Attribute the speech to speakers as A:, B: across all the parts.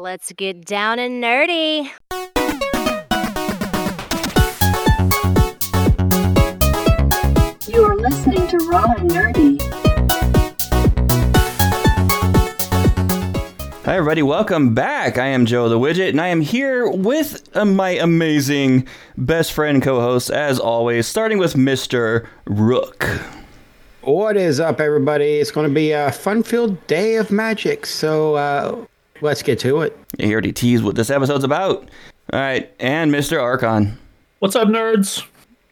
A: Let's get down and nerdy.
B: You are listening to Raw and Nerdy.
C: Hi, everybody. Welcome back. I am Joe the Widget, and I am here with uh, my amazing best friend co host, as always, starting with Mr. Rook.
D: What is up, everybody? It's going to be a fun-filled day of magic. So uh, let's get to it.
C: You already teased what this episode's about. All right, and Mr. Archon.
E: What's up, nerds?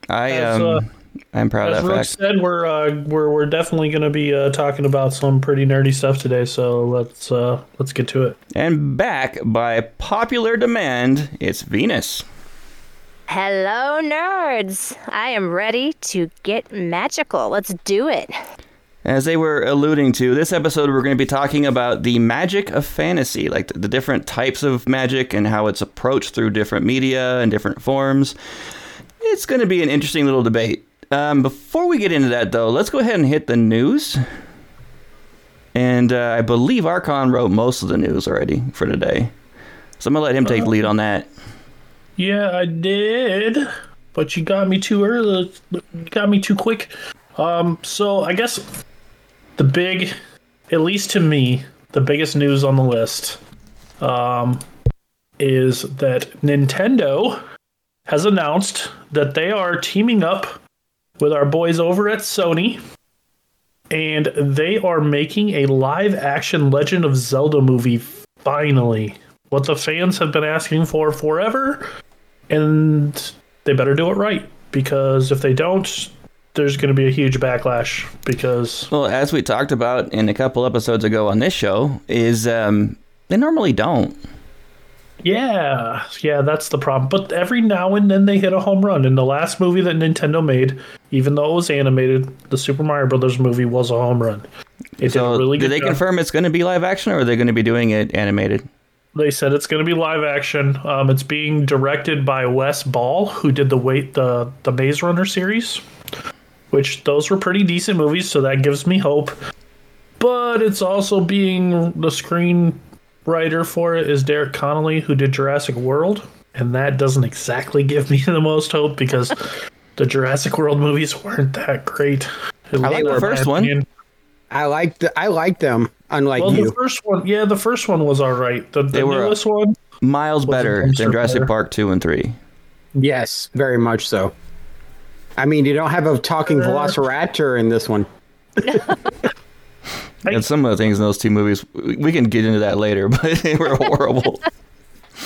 C: I
E: As,
C: um,
E: uh,
C: I'm proud
E: As
C: of that
E: Rook
C: fact.
E: said, we're uh, we're we're definitely going to be uh, talking about some pretty nerdy stuff today. So let's uh, let's get to it.
C: And back by popular demand, it's Venus.
A: Hello, nerds. I am ready to get magical. Let's do it.
C: As they were alluding to, this episode we're going to be talking about the magic of fantasy, like the, different types of magic and how it's approached through different media and different forms. It's going to be an interesting little debate. Um, before we get into that, though, let's go ahead and hit the news. And uh, I believe Archon wrote most of the news already for today. So I'm going to let him take the lead on that.
E: Yeah, I did, but you got me too early. You got me too quick. Um, so I guess the big, at least to me, the biggest news on the list, um, is that Nintendo has announced that they are teaming up with our boys over at Sony, and they are making a live-action Legend of Zelda movie. Finally, what the fans have been asking for forever and they better do it right because if they don't there's going to be a huge backlash because
C: Well, as we talked about in a couple episodes ago on this show, is um, they normally don't.
E: yeah yeah that's the problem but every now and then they hit a home run in the last movie that nintendo made even though it was animated the super mario brothers movie was a home run it
C: So,
E: did really
C: did they
E: job.
C: confirm it's going to be live action, or are they going to be doing it animated?
E: They said it's going to be live action. Um, it's being directed by Wes Ball, who did the wait the the Maze Runner series, which those were pretty decent movies, so that gives me hope. But it's also being the screenwriter for it is Derek Connolly, who did Jurassic World, and that doesn't exactly give me the most hope because the Jurassic World movies weren't that great.
D: I like the
C: first one.
E: opinion.
D: I like the, I like them, unlike
E: Well,
D: you.
E: the first one, yeah, the first one was all right. The, the
C: They were,
E: newest one,
C: Miles better
E: dumpster
C: than Jurassic
E: fire.
C: Park 2 and 3.
D: yes, very much so. I mean, you don't have a talking velociraptor in this one.
C: And some of the things in those two movies, we we can get into that later, but they were horrible.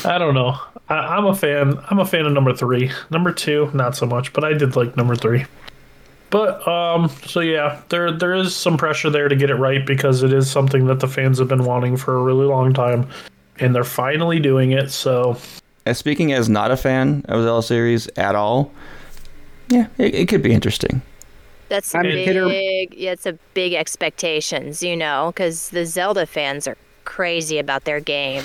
E: I don't know. I, I'm a fan. I'm a fan of number three. Number two, not so much, but I did like number three. But um, so yeah, there there is some pressure there to get it right because it is something that the fans have been wanting for a really long time, and they're finally doing it. So
C: As speaking as not a fan of the L series at all, yeah, it, it could be interesting.
A: That's
D: I'm
A: big.
D: hit or-
A: Yeah, it's a big expectations, you know, because the Zelda fans are crazy about their game.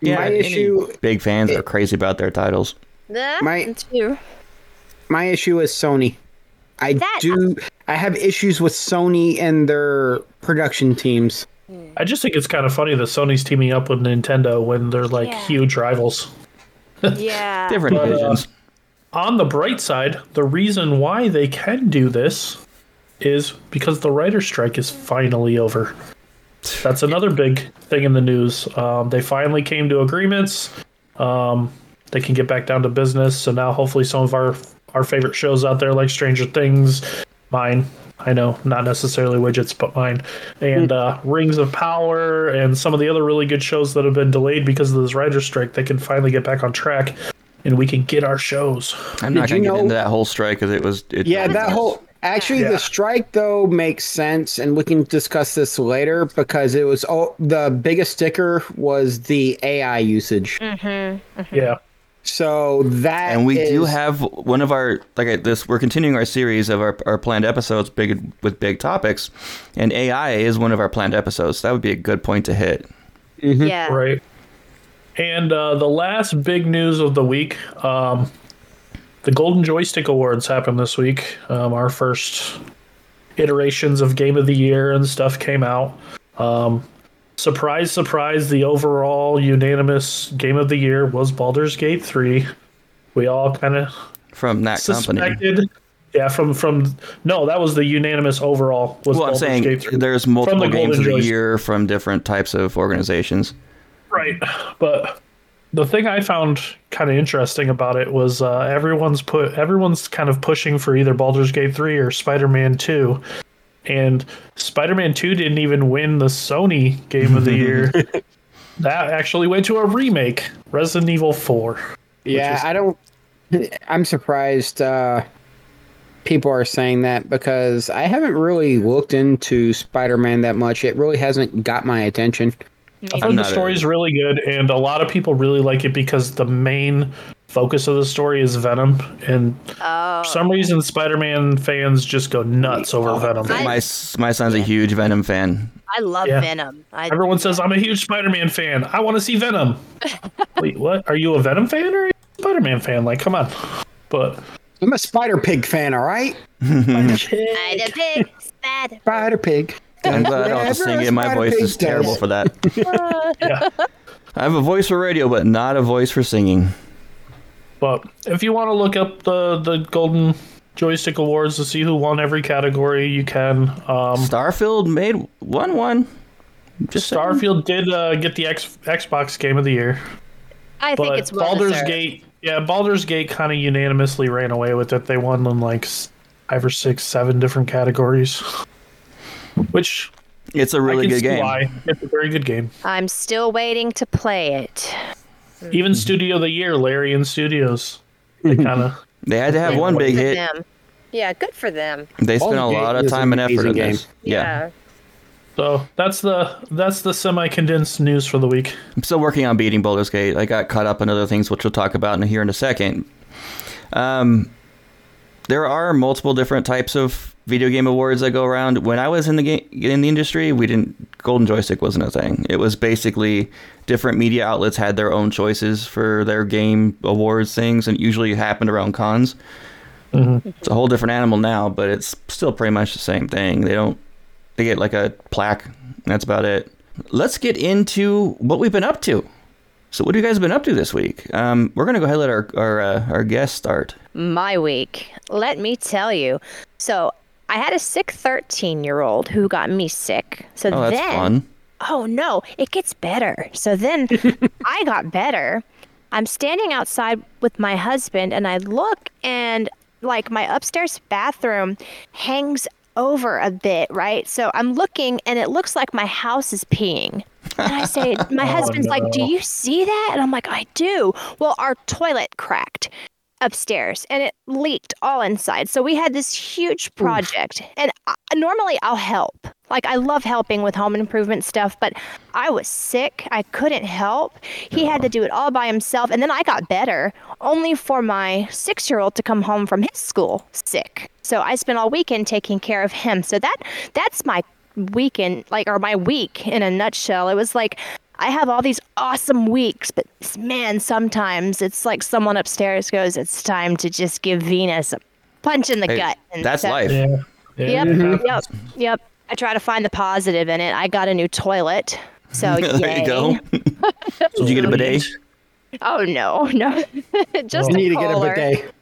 C: Yeah,
D: my issue,
C: Big fans are crazy about their titles.
A: Nah,
D: My-
A: that's
D: my issue is Sony. I
A: That-
D: do. I have issues with Sony and their production teams.
E: I just think it's kind of funny that Sony's teaming up with Nintendo when they're like
A: Yeah.
E: huge rivals.
A: Yeah.
C: Different
E: But, uh,
C: divisions.
E: On the bright side, the reason why they can do this is because the writer's strike is finally over. That's another big thing in the news. Um, they finally came to agreements. Um, they can get back down to business. So now, hopefully, some of our our favorite shows out there, like Stranger Things, mine, I know, not necessarily widgets, but mine, and uh, Rings of Power, and some of the other really good shows that have been delayed because of this writer's strike, they can finally get back on track, and we can get our shows.
C: I'm not
D: did
C: going to get
D: know-
C: into that whole strike because it was. It,
D: Yeah, that whole. Actually,
E: Yeah.
D: the strike though makes sense, and we can discuss this later because it was all the biggest sticker was the AI usage. Mm-hmm, mm-hmm.
E: Yeah.
D: So that
C: And we do have one of our like this. We're continuing our series of our, our planned episodes, big with big topics, and AI is one of our planned episodes. That would be a good point to hit. Mm-hmm.
A: Yeah.
E: Right. And uh, the last big news of the week um, the Golden Joystick Awards happened this week. Um, our first iterations of Game of the Year and stuff came out. Um, surprise, surprise, the overall unanimous game of the year was Baldur's Gate 3. We all kind of
C: From that company.
E: Yeah, from from no, that was the unanimous overall. Was
C: Well, I'm saying
E: Gate 3.
C: there's multiple
E: the
C: games of the year from different types of organizations.
E: Right. But the thing I found kind of interesting about it was uh, everyone's put everyone's kind of pushing for either Baldur's Gate 3 or Spider-Man 2. And Spider-Man 2 didn't even win the Sony Game of the Year. that actually went to a remake, Resident Evil 4.
D: Yeah,
E: is-
D: I don't. I'm surprised uh, people are saying that because I haven't really looked into Spider-Man that much. It really hasn't got my attention.
E: I think the
C: story
E: is really good, and a lot of people really like it because the main focus of the story is Venom, and
A: Oh.
E: for some oh. reason, Spider-Man fans just go nuts over oh, Venom.
A: I-
C: My my son's a huge Venom fan.
A: I love
E: Yeah.
A: Venom. I,
E: Everyone says I'm a huge Spider-Man fan. I want to see Venom. Wait, what? Are you a Venom fan or are you a Spider-Man fan? Like, come on. But
D: I'm a Spider Pig fan, all right?
A: Spider pig, spider.
D: Spider Pig.
C: I'm glad I don't have to sing it. My voice is terrible
D: does.
C: for that.
E: yeah.
C: I have a voice for radio, but not a voice for singing.
E: But if you want to look up the the Golden Joystick Awards to see who won every category, you can. Um,
C: Starfield made one one. Just saying.
E: Starfield did uh, get the X, Xbox Game of the Year.
A: I think
E: but
A: it's well
E: Baldur's
A: deserved.
E: Gate, yeah, Baldur's Gate kind of unanimously ran away with it. They won in like five or six, seven different categories, which
C: It's a really
E: I can
C: good
E: see
C: game.
E: why. It's a very good game.
A: I'm still waiting to play it.
E: Even Studio of the Year, Larian Studios, they kind of
C: They had to have one big hit.
A: them. Yeah, good for them.
C: They spent a lot of time
D: an
C: and effort in
D: amazing
C: this. Yeah.
E: so that's the that's the semi condensed news for the week.
C: I'm still working on beating Baldur's Gate. I got caught up in other things, which we'll talk about in here in a second. Um, there are multiple different types of video game awards that go around. When I was in the game in the industry, we didn't Golden Joystick wasn't a thing. It was basically different media outlets had their own choices for their game awards things, and it usually happened around cons. Mm-hmm. It's a whole different animal now, but it's still pretty much the same thing. They don't they get like a plaque. That's about it. Let's get into what we've been up to. So, what have you guys been up to this week? Um, we're gonna go ahead and let our our, uh, our guest start.
A: My week. Let me tell you. So I had a sick 13 year old who got me sick. So
C: Oh, that's
A: then,
C: fun.
A: oh no, it gets better. So then I got better. I'm standing outside with my husband and I look and like my upstairs bathroom hangs over a bit, right? So I'm looking and it looks like my house is peeing. And I say, my oh, husband's like, Do you see that? And I'm like, I do. Well, our toilet cracked upstairs and it leaked all inside. So we had this huge project. And I, normally I'll help. Like I love helping with home improvement stuff, but I was sick. I couldn't help. He had to do it all by himself. And then I got better only for my 6-year-old to come home from his school sick. So I spent all weekend taking care of him. So that that's my weekend like or my week in a nutshell. It was like I have all these awesome weeks, but man, sometimes it's like someone upstairs goes, "It's time to just give Venus a punch in the
C: Hey,
A: gut." And
C: that's
A: so-
C: life.
E: Yeah. yeah
A: Yep,
E: it
A: yep, yep. I try to find the positive in it. I got a new toilet, so
C: there you go. Did you get a bidet?
A: Oh no, no, just
D: You
A: a
D: need to get a
A: Kohler.
D: bidet.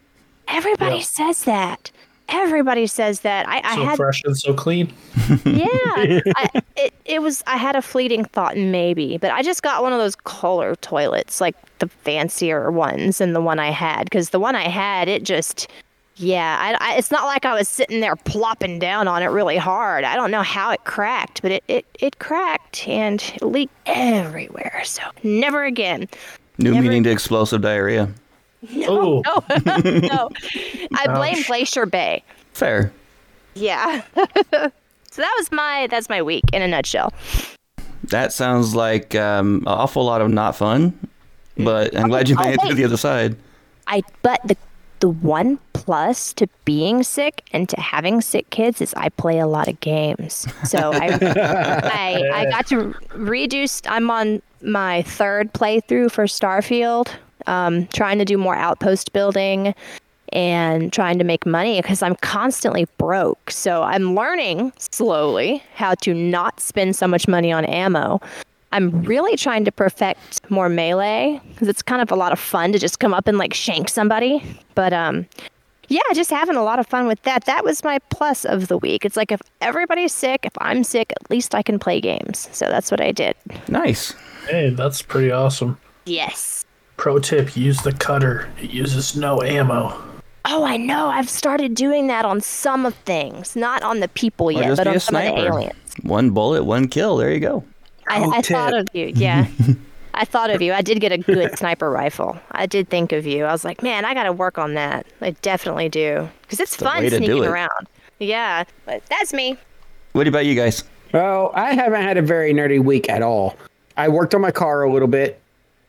A: Everybody
E: Yeah.
A: says that. Everybody says that. I, I
E: So
A: had
E: fresh and so clean.
A: yeah I, it, it was i had a fleeting thought maybe but i just got one of those kohler toilets like the fancier ones than the one i had because the one i had it just yeah I, I, it's not like i was sitting there plopping down on it really hard i don't know how it cracked but it, it, it cracked and it leaked everywhere so never again
C: New
A: Never-
C: meaning to explosive diarrhea.
E: Oh,
A: no no i blame
E: Ouch.
A: glacier bay
C: Fair.
A: yeah so that was my that's my week in a nutshell
C: That sounds like um, an awful lot of not fun, but I'm glad you
A: oh,
C: made it to the other side.
A: I but the the one plus to being sick and to having sick kids is I play a lot of games. So I I, I got to reduce. I'm on my third playthrough for Starfield, um, trying to do more outpost building and trying to make money because I'm constantly broke. So I'm learning slowly how to not spend so much money on ammo. I'm really trying to perfect more melee because it's kind of a lot of fun to just come up and like shank somebody. But um, yeah, just having a lot of fun with that. That was my plus of the week. It's like if everybody's sick, if I'm sick, at least I can play games. So that's what I did.
C: Nice.
E: Hey, that's pretty awesome.
A: Yes.
E: Pro tip: use the cutter. It uses no ammo.
A: Oh, I know. I've started doing that on some of things, not on the people
C: Or
A: yet, but on
C: a
A: some of the
C: sniper.
A: aliens.
C: One bullet, one kill. There you go.
A: I, I thought of you. Yeah. I thought of you. I did get a good sniper rifle. I did think of you. I was like, man, I got to work on that. I definitely do. Because it's
C: the
A: fun
C: way to do
A: sneaking
C: it.
A: around. Yeah. But that's me.
C: What about you guys?
D: Well, I haven't had a very nerdy week at all. I worked on my car a little bit.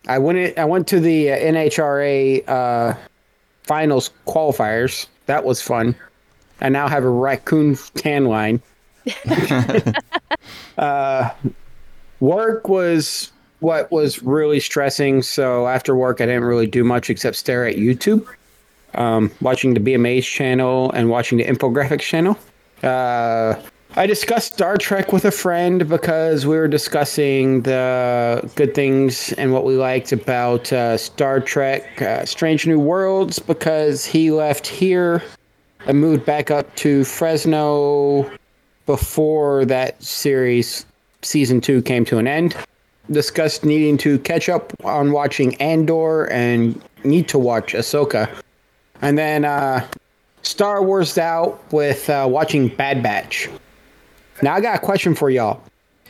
D: I went. I went to the uh, NHRA uh, finals qualifiers. That was fun. I now have a raccoon tan line. uh, work was what was really stressing. So after work, I didn't really do much except stare at YouTube, um, watching the BMA's channel and watching the infographics channel. Uh, I discussed Star Trek with a friend because we were discussing the good things and what we liked about uh, Star Trek uh, Strange New Worlds because he left here and moved back up to Fresno before that series season two came to an end. Discussed needing to catch up on watching Andor and need to watch Ahsoka. And then uh, Star Wars out with uh, watching Bad Batch. Now I got a question for y'all.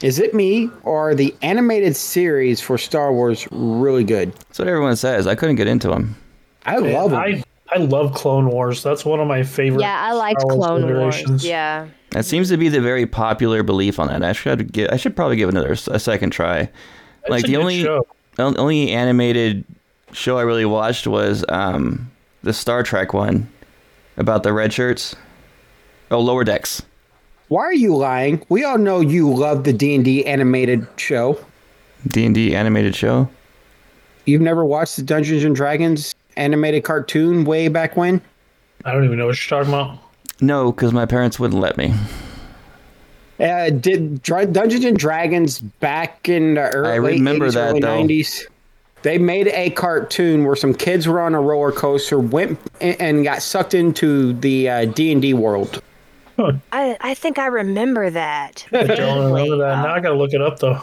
D: Is it me or the animated series for Star Wars really good?
C: That's what everyone says. I couldn't get into them.
D: I love them.
E: I I love Clone Wars. That's one of my favorite.
A: Yeah, I liked
E: Star Wars
A: Clone Wars. Yeah.
C: That seems to be the very popular belief on that. I should give, I should probably give another a second try.
E: It's
C: like
E: a
C: the
E: good
C: only
E: show.
C: the only animated show I really watched was um, the Star Trek one about the red shirts. Oh, Lower Decks.
D: Why are you lying? We all know you love the D&D animated show.
C: D and D animated show.
D: You've never watched the Dungeons and Dragons animated cartoon way back when?
E: I don't even know what you're talking about.
C: No, because my parents wouldn't let me.
D: Uh, did Dra- Dungeons and Dragons back in the early
C: I remember
D: 80s,
C: that,
D: early
C: though.
D: 90s? They made a cartoon where some kids were on a roller coaster, went and got sucked into the uh, D&D world.
A: I, I think I remember that.
E: I don't remember that. Now I gotta look it up though.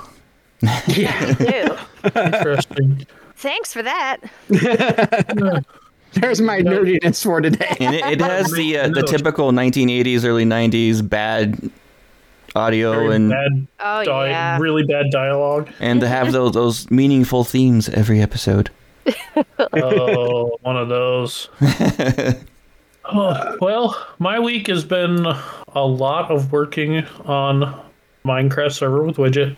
A: Ew.
E: Interesting.
A: Thanks for that.
D: There's my nerdiness for today.
C: And it, it has the uh, the typical 1980s, early 90s bad audio
E: Very
C: and
E: bad,
A: Oh,
E: di-
A: yeah.
E: really bad dialogue.
C: and to have those those meaningful themes every episode.
E: Oh, one of those. Oh, well, my week has been a lot of working on Minecraft server with Widget.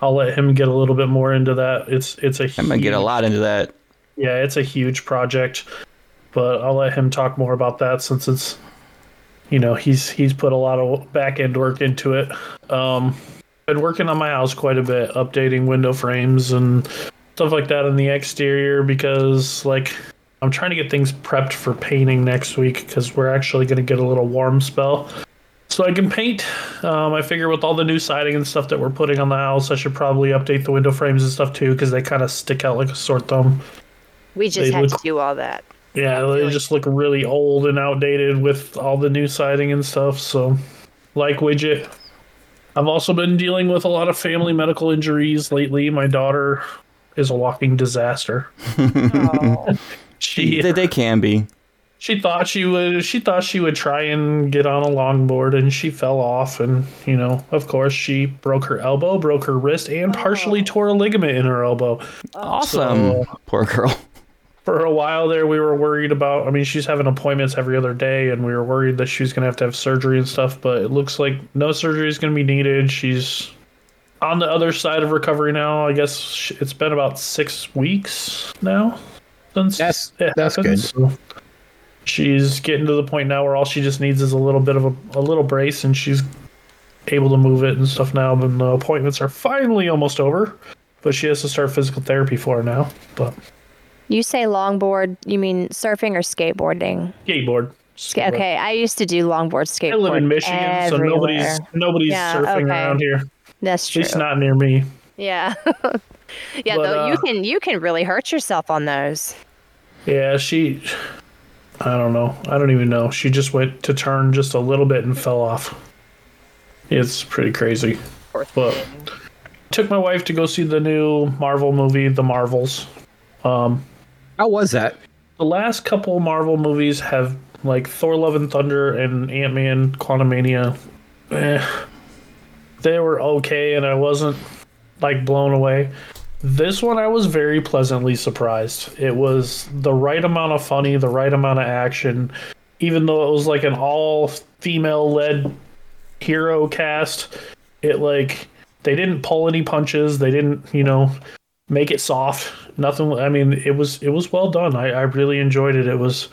E: I'll let him get a little bit more into that. It's it's a
C: I might get a
E: huge-
C: lot into that.
E: Yeah, it's a huge project, but I'll let him talk more about that since it's you know, he's he's put a lot of back end work into it. Um been working on my house quite a bit, updating window frames and stuff like that in the exterior because like I'm trying to get things prepped for painting next week because we're actually going to get a little warm spell. So I can paint. Um, I figure with all the new siding and stuff that we're putting on the house, I should probably update the window frames and stuff too because they kind of stick out like a sore thumb.
A: We just
E: They
A: had
E: look-
A: to do all that.
E: Yeah, they
A: Really?
E: just look really old and outdated with all the new siding and stuff. So, like widget. I've also been dealing with a lot of family medical injuries lately. My daughter is a walking disaster.
A: Oh.
E: She
C: They, they can be.
E: she thought she would she thought she would try and get on a longboard and she fell off and you know of course she broke her elbow broke her wrist and partially oh. tore a ligament in her elbow
C: Awesome.
E: So-
C: Poor girl.
E: for a while there we were worried about i mean she's having appointments every other day and we were worried that she was going to have to have surgery and stuff but it looks like no surgery is going to be needed she's on the other side of recovery now i guess it's been about six weeks now since
D: That's-
E: it
D: that's
E: happened,
D: good.
E: she's getting to the point now where all she just needs is a little bit of a, a little brace and she's able to move it and stuff now and the appointments are finally almost over but she has to start physical therapy for her now but
A: You say longboard, you mean surfing or skateboarding?
E: Skateboard.
A: Ska- Okay, I used to do longboard skateboard.
E: I live in Michigan, so nobody's nobody's
A: Yeah,
E: surfing
A: okay.
E: around here.
A: That's
E: At
A: true.
E: least not near me.
A: Yeah. yeah,
E: But,
A: though you
E: uh,
A: can you can really hurt yourself on those.
E: Yeah, she. I don't know. I don't even know. She just went to turn just a little bit and fell off. It's pretty crazy. But took my wife to go see the new Marvel movie, The Marvels. Um,
D: How was that?
E: the last couple Marvel movies have like Thor: Love and Thunder and Ant Man: Quantumania. Eh, they were okay, and I wasn't like blown away. This one, I was very pleasantly surprised. It was the right amount of funny, the right amount of action, even though it was like an all female led hero cast. It like they didn't pull any punches. They didn't, you know, make it soft. Nothing. I mean, it was it was well done. I, I really enjoyed it. It was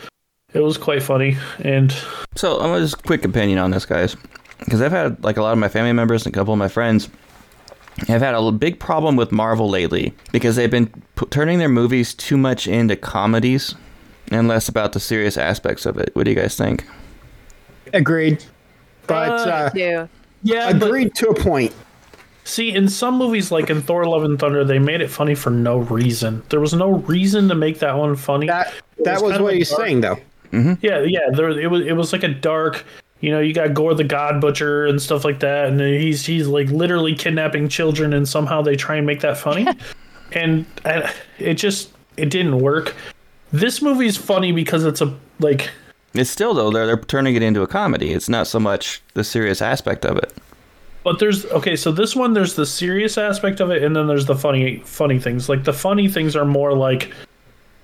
E: it was quite funny and
C: So I'm just quick opinion on this, guys, because I've had like a lot of my family members and a couple of my friends have had a big problem with Marvel lately because they've been p- turning their movies too much into comedies and less about the serious aspects of it. What do you guys think?
D: Agreed. But
E: Uh,
D: uh,
A: Too.
E: yeah. But
D: agreed to a point.
E: see, in some movies like in Thor: Love and Thunder, they made it funny for no reason. There was no reason to make that one funny.
D: That that
E: was
D: was what
E: a
D: he's saying though.
E: Yeah, yeah. There, it was it was like a dark. You know, you got Gorr the God Butcher and stuff like that, and he's he's like literally kidnapping children, and somehow they try and make that funny, and it just it didn't work. This movie's funny because it's a like
C: It's still though they're they're turning it into a comedy. It's not so much the serious aspect of it.
E: But there's okay, so this one there's the serious aspect of it, and then there's the funny funny things. Like the funny things are more like,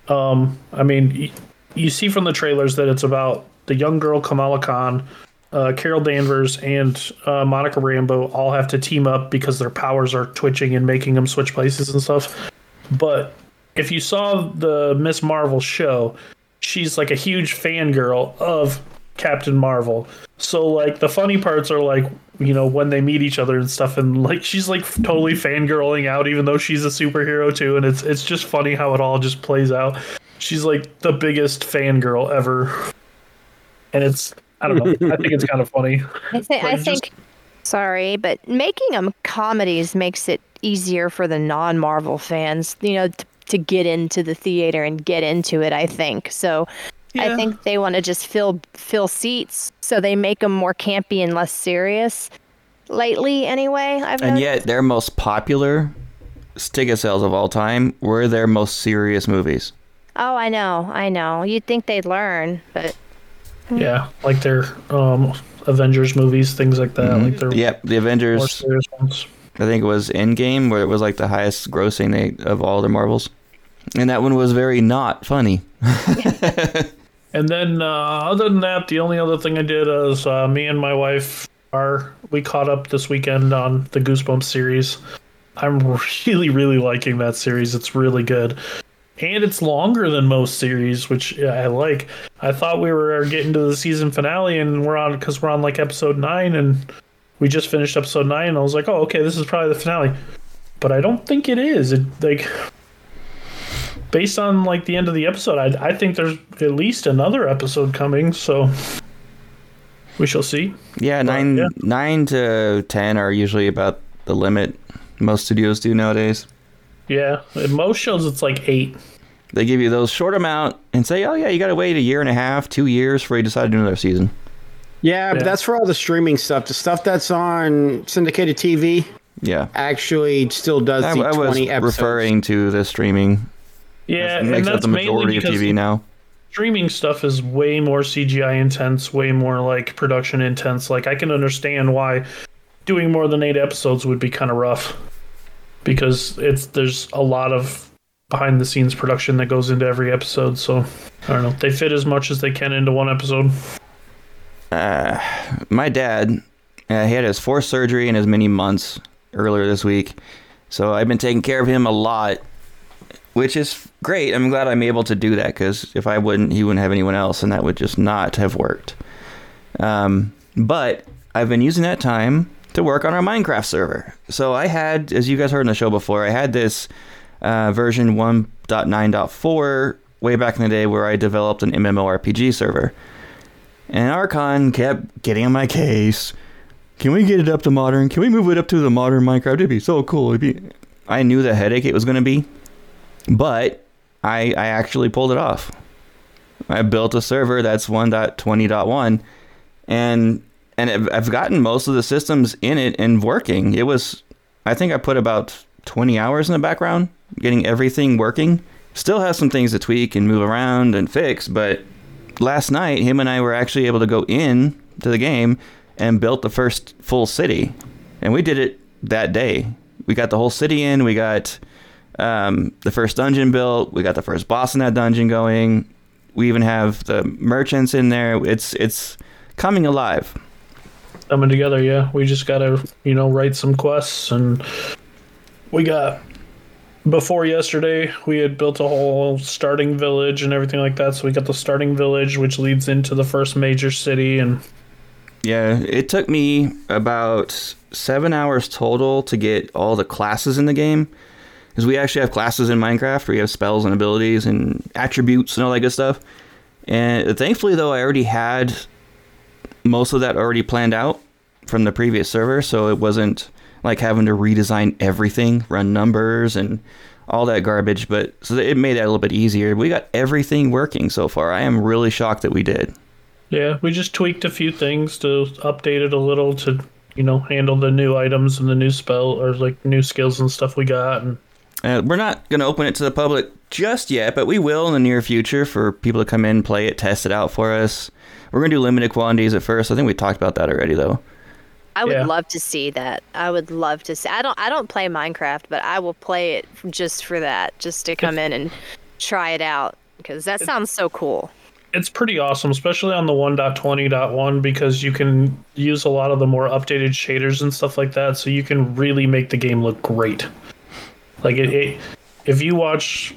E: um, I mean, y- you see from the trailers that it's about the young girl Kamala Khan, uh, Carol Danvers, and uh, Monica Rambeau all have to team up because their powers are twitching and making them switch places and stuff. But if you saw the Miss Marvel show, she's like a huge fangirl of Captain Marvel. So like the funny parts are like, you know, when they meet each other and stuff and like she's like totally fangirling out even though she's a superhero too and it's it's just funny how it all just plays out. She's like the biggest fangirl ever. And it's I don't know. I think it's kind of funny.
A: I think. I
E: Like, just-
A: Sorry, but making them comedies makes it easier for the non-Marvel fans. You know, t- to get into the theater and get into it. I think so. I think they want to just fill fill seats, so they make them more campy and less serious. Lately, anyway, I've
C: And
A: noticed.
C: yet their most popular sticker sales of all time were their most serious movies.
A: Oh, I know, I know. You'd think they'd learn, but
E: Yeah, like their um Avengers movies, things like that. Like their
C: Yep, the Avengers. I think it was Endgame where it was like the highest grossing they, of all the Marvels, and that one was very not funny.
E: And then, uh, other than that, the only other thing I did is uh, me and my wife are we caught up this weekend on the Goosebumps series. I'm really, really liking that series. It's really good, and it's longer than most series, which I like. I thought we were getting to the season finale, and we're on because we're on like episode nine, and we just finished episode nine. And I was like, oh, okay, this is probably the finale, but I don't think it is. It like based on like the end of the episode, I, I think there's at least another episode coming. So we shall see.
C: Yeah, nine
E: yeah.
C: nine to ten are usually about the limit most studios do nowadays.
E: Yeah, in most shows it's like eight.
C: They give you those short amount and say, "Oh yeah, you got to wait a year and a half, two years before you decide to do another season."
D: Yeah, but that's for all the streaming stuff. The stuff that's on syndicated TV
C: Yeah,
D: actually still does
C: I,
D: the
C: I was
D: episodes.
C: referring to the streaming.
E: Yeah,
C: It
E: and
C: makes up
E: that's
C: the majority of TV now.
E: streaming stuff is way more CGI intense, way more like production intense. Like I can understand why doing more than eight episodes would be kind of rough because it's there's a lot of behind the scenes production that goes into every episode. So I don't know. They fit as much as they can into one episode.
C: my dad, uh, he had his fourth surgery in as many months earlier this week, so I've been taking care of him a lot, which is great. I'm glad I'm able to do that because if I wouldn't, he wouldn't have anyone else, and that would just not have worked. Um, but I've been using that time to work on our Minecraft server. So I had, as you guys heard in the show before, I had this uh, version 1.9.4 way back in the day where I developed an MMORPG server. And Archon kept getting on my case. Can we get it up to modern? Can we move it up to the modern Minecraft? It'd be so cool. It'd be... I knew the headache it was going to be, but I, I actually pulled it off. I built a server that's 1.20.1 and and I've- gotten most of the systems in it and working. It was I think I put about 20 hours in the background getting everything working. Still has some things to tweak and move around and fix, but last night him and I were actually able to go in to the game and built the first full city. And we did it that day. We got the whole city in, we got um, the first dungeon built, we got the first boss in that dungeon going. We even have the merchants in there. It's it's coming alive.
E: Coming together. Yeah, we just gotta you know write some quests, and we got before yesterday we had built a whole starting village and everything like that. So we got the starting village, which leads into the first major city, and
C: Yeah, it took me about seven hours total to get all the classes in the game. Because we actually have classes in Minecraft where you have spells and abilities and attributes and all that good stuff. And thankfully, though, I already had most of that already planned out from the previous server. So it wasn't like having to redesign everything, run numbers and all that garbage. But so it made that a little bit easier. We got everything working so far. I am really shocked that we did.
E: yeah, we just tweaked a few things to update it a little to you know handle the new items and the new spell or like new skills and stuff we got, and
C: Uh, we're not going to open it to the public just yet, but we will in the near future for people to come in, play it, test it out for us. We're going to do limited quantities at first. I think we talked about that already, though.
A: I would
E: Yeah.
A: love to see that. I would love to see. I don't. I don't play Minecraft, but I will play it just for that, just to come in and try it out because that sounds so cool.
E: it's pretty awesome, especially on the 1.20.1 because you can use a lot of the more updated shaders and stuff like that, so you can really make the game look great. Like it, it if you watch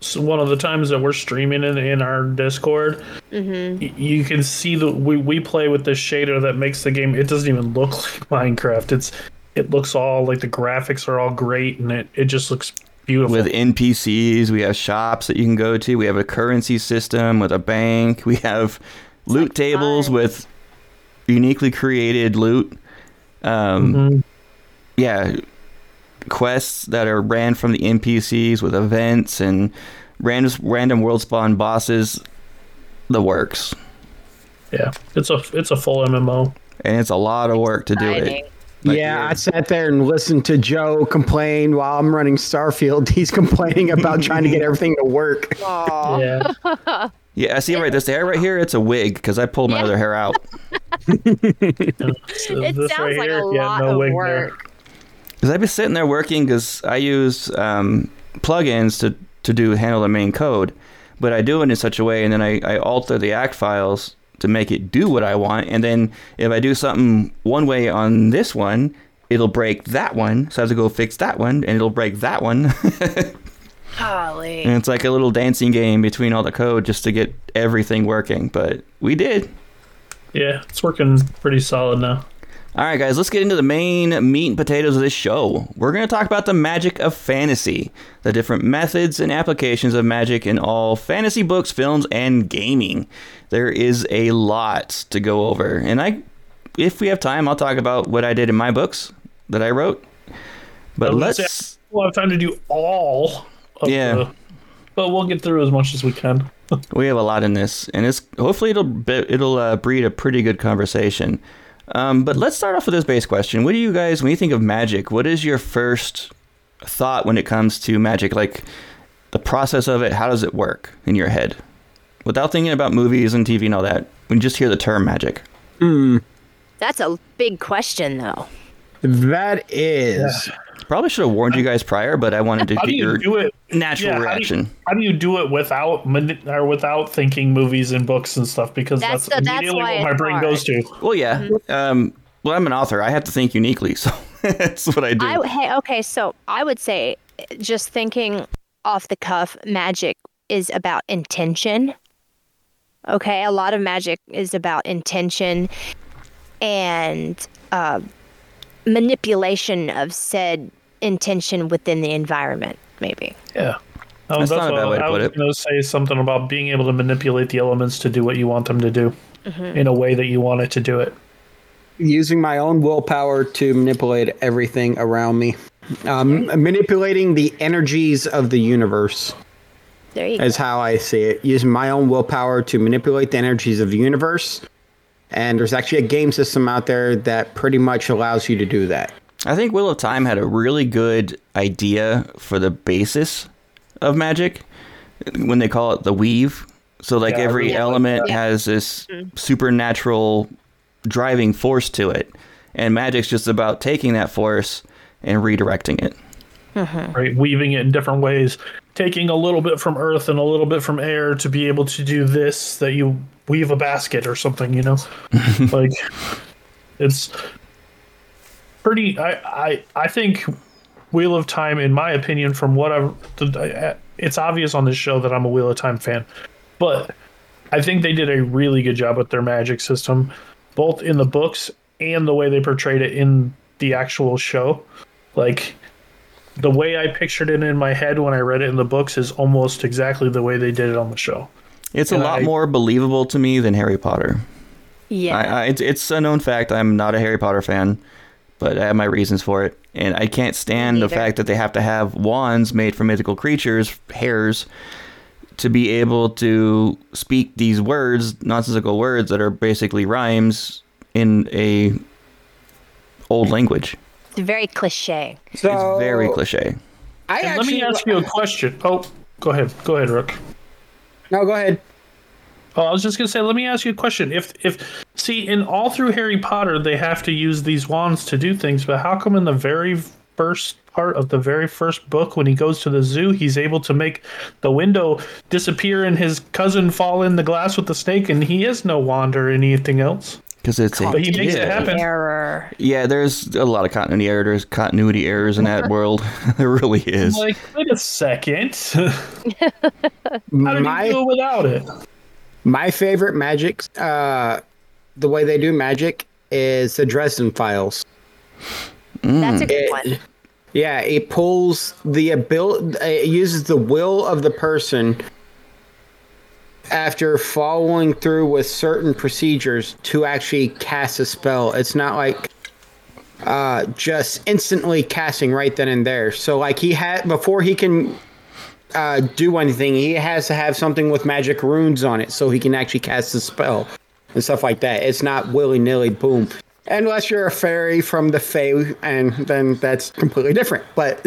E: s- one of the times that we're streaming in, in our Discord, y- you can see that we, we play with this shader that makes the game. It doesn't even look like Minecraft. It's it looks all like the graphics are all great and it, it just looks beautiful.
C: With NPCs, we have shops that you can go to. We have a currency system with a bank. We have loot
A: like
C: tables
A: fun.
C: with uniquely created loot. Um,
E: Mhm.
C: yeah, quests that are ran from the NPCs with events and random random world spawn bosses. The works.
E: Yeah, it's a it's a full MMO.
C: and it's a lot of work to do it. Like,
D: yeah,
C: yeah.
D: I sat there and listened to Joe complain while I'm running Starfield. He's complaining about trying to get everything to work.
A: Aw.
E: Yeah.
C: Yeah, I see right. This hair right here, it's a wig because I pulled my
A: Yeah.
C: other hair out.
A: It
E: This
A: sounds
E: right
A: like
E: here,
A: a
E: yeah,
A: lot
E: no
A: of
E: work. there.
A: Work.
C: Because I've been sitting there working because I use um, plugins to to do handle the main code, but I do it in such a way, and then I, I alter the act files to make it do what I want, and then if I do something one way on this one, it'll break that one, so I have to go fix that one, and it'll break that one,
A: Golly.
C: and it's like a little dancing game between all the code just to get everything working. But we did.
E: Yeah, it's working pretty solid now.
C: All right, guys, let's get into the main meat and potatoes of this show. We're going to talk about the magic of fantasy, the different methods and applications of magic in all fantasy books, films, and gaming. There is a lot to go over, and I, if we have time, I'll talk about what I did in my books that I wrote. But let's,
E: We'll have time to do all. Of
C: Yeah.
E: The, but we'll get through as much as we can.
C: we have a lot in this, and it's hopefully it'll it'll uh, breed a pretty good conversation. Um, but let's start off with this base question. What do you guys, when you think of magic, what is your first thought when it comes to magic? Like the process of it, how does it work in your head? Without thinking about movies and TV and all that, when you just hear the term magic.
A: That's a big question, though.
D: That is.
C: Probably should have warned you guys prior, but I wanted to
E: How
C: get
E: do you
C: your
E: do it?
C: natural
E: yeah, how do you-
C: reaction.
E: How do you do it without or without thinking movies and books and stuff? Because
A: That's
E: that's,
A: the- that's
E: immediately
A: why
E: what my brain
A: hard.
E: goes to.
C: Well, yeah. Um, well, I'm an author. I have to think uniquely, so that's what I do.
A: I hey okay, so I would say just thinking off the cuff, magic is about intention. Okay, a lot of magic is about intention and uh, manipulation of said intention within the environment, maybe.
E: Yeah. Oh,
C: That's not a bad way to
E: I
C: put
E: was
C: it.
E: going to say something about being able to manipulate the elements to do what you want them to do in a way that you want it to do it.
D: Using my own willpower to manipulate everything around me. Um, manipulating the energies of the universe
A: There you go.
D: is how I see it. Using my own willpower to manipulate the energies of the universe. And there's actually a game system out there that pretty much allows you to do that.
C: I think Wheel of Time had a really good idea for the basis of magic when they call it the weave. So like
E: Yeah,
C: every
E: really like
C: element
A: that.
C: has this mm-hmm. supernatural driving force to it. And magic's just about taking that force and redirecting it. Mm-hmm.
E: right? Weaving it in different ways, taking a little bit from earth and a little bit from air to be able to do this that you weave a basket or something, you know? like it's pretty I, I I think Wheel of Time in my opinion from what I've it's obvious on this show that I'm a Wheel of Time fan. But I think they did a really good job with their magic system, both in the books and the way they portrayed it in the actual show. Like the way I pictured it in my head when I read it in the books is almost exactly the way they did it on the show.
C: It's a lot
E: I-
C: more believable to me than Harry Potter.
A: Yeah.
C: I, I, it's, it's a known fact. I'm not a Harry Potter fan, but I have my reasons for it. And I can't stand the fact that they have to have wands made from mythical creatures, hairs, to be able to speak these words, nonsensical words that are basically rhymes in a old language.
A: It's very cliche.
D: So
C: it's very cliche.
D: I
E: And let me ask you a question. Oh, go ahead. Go ahead, Rook.
D: No, go ahead.
E: Oh, I was just gonna say, let me ask you a question. If if see in all through Harry Potter they have to use these wands to do things, but how come in the very first part of the very first book when he goes to the zoo he's able to make the window disappear and his cousin fall in the glass with the snake and he has no wand or anything else?
C: Because it's a
E: But he makes it
C: kid.
E: happen.
A: Error.
C: Yeah, there's a lot of continuity errors, continuity errors in that world. there really is.
E: Like, wait a second. How did
D: My
E: he do it without it?
D: my favorite magic, uh, the way they do magic is the Dresden Files.
A: That's a good
D: It-
A: one.
D: Yeah, it pulls the ability. It uses the will of the person after following through with certain procedures to actually cast a spell. It's not like uh, just instantly casting right then and there. So, like he had before he can uh, do anything, he has to have something with magic runes on it so he can actually cast the spell and stuff like that. It's not willy nilly, boom. Unless you're a fairy from the Fae, and then that's completely different. But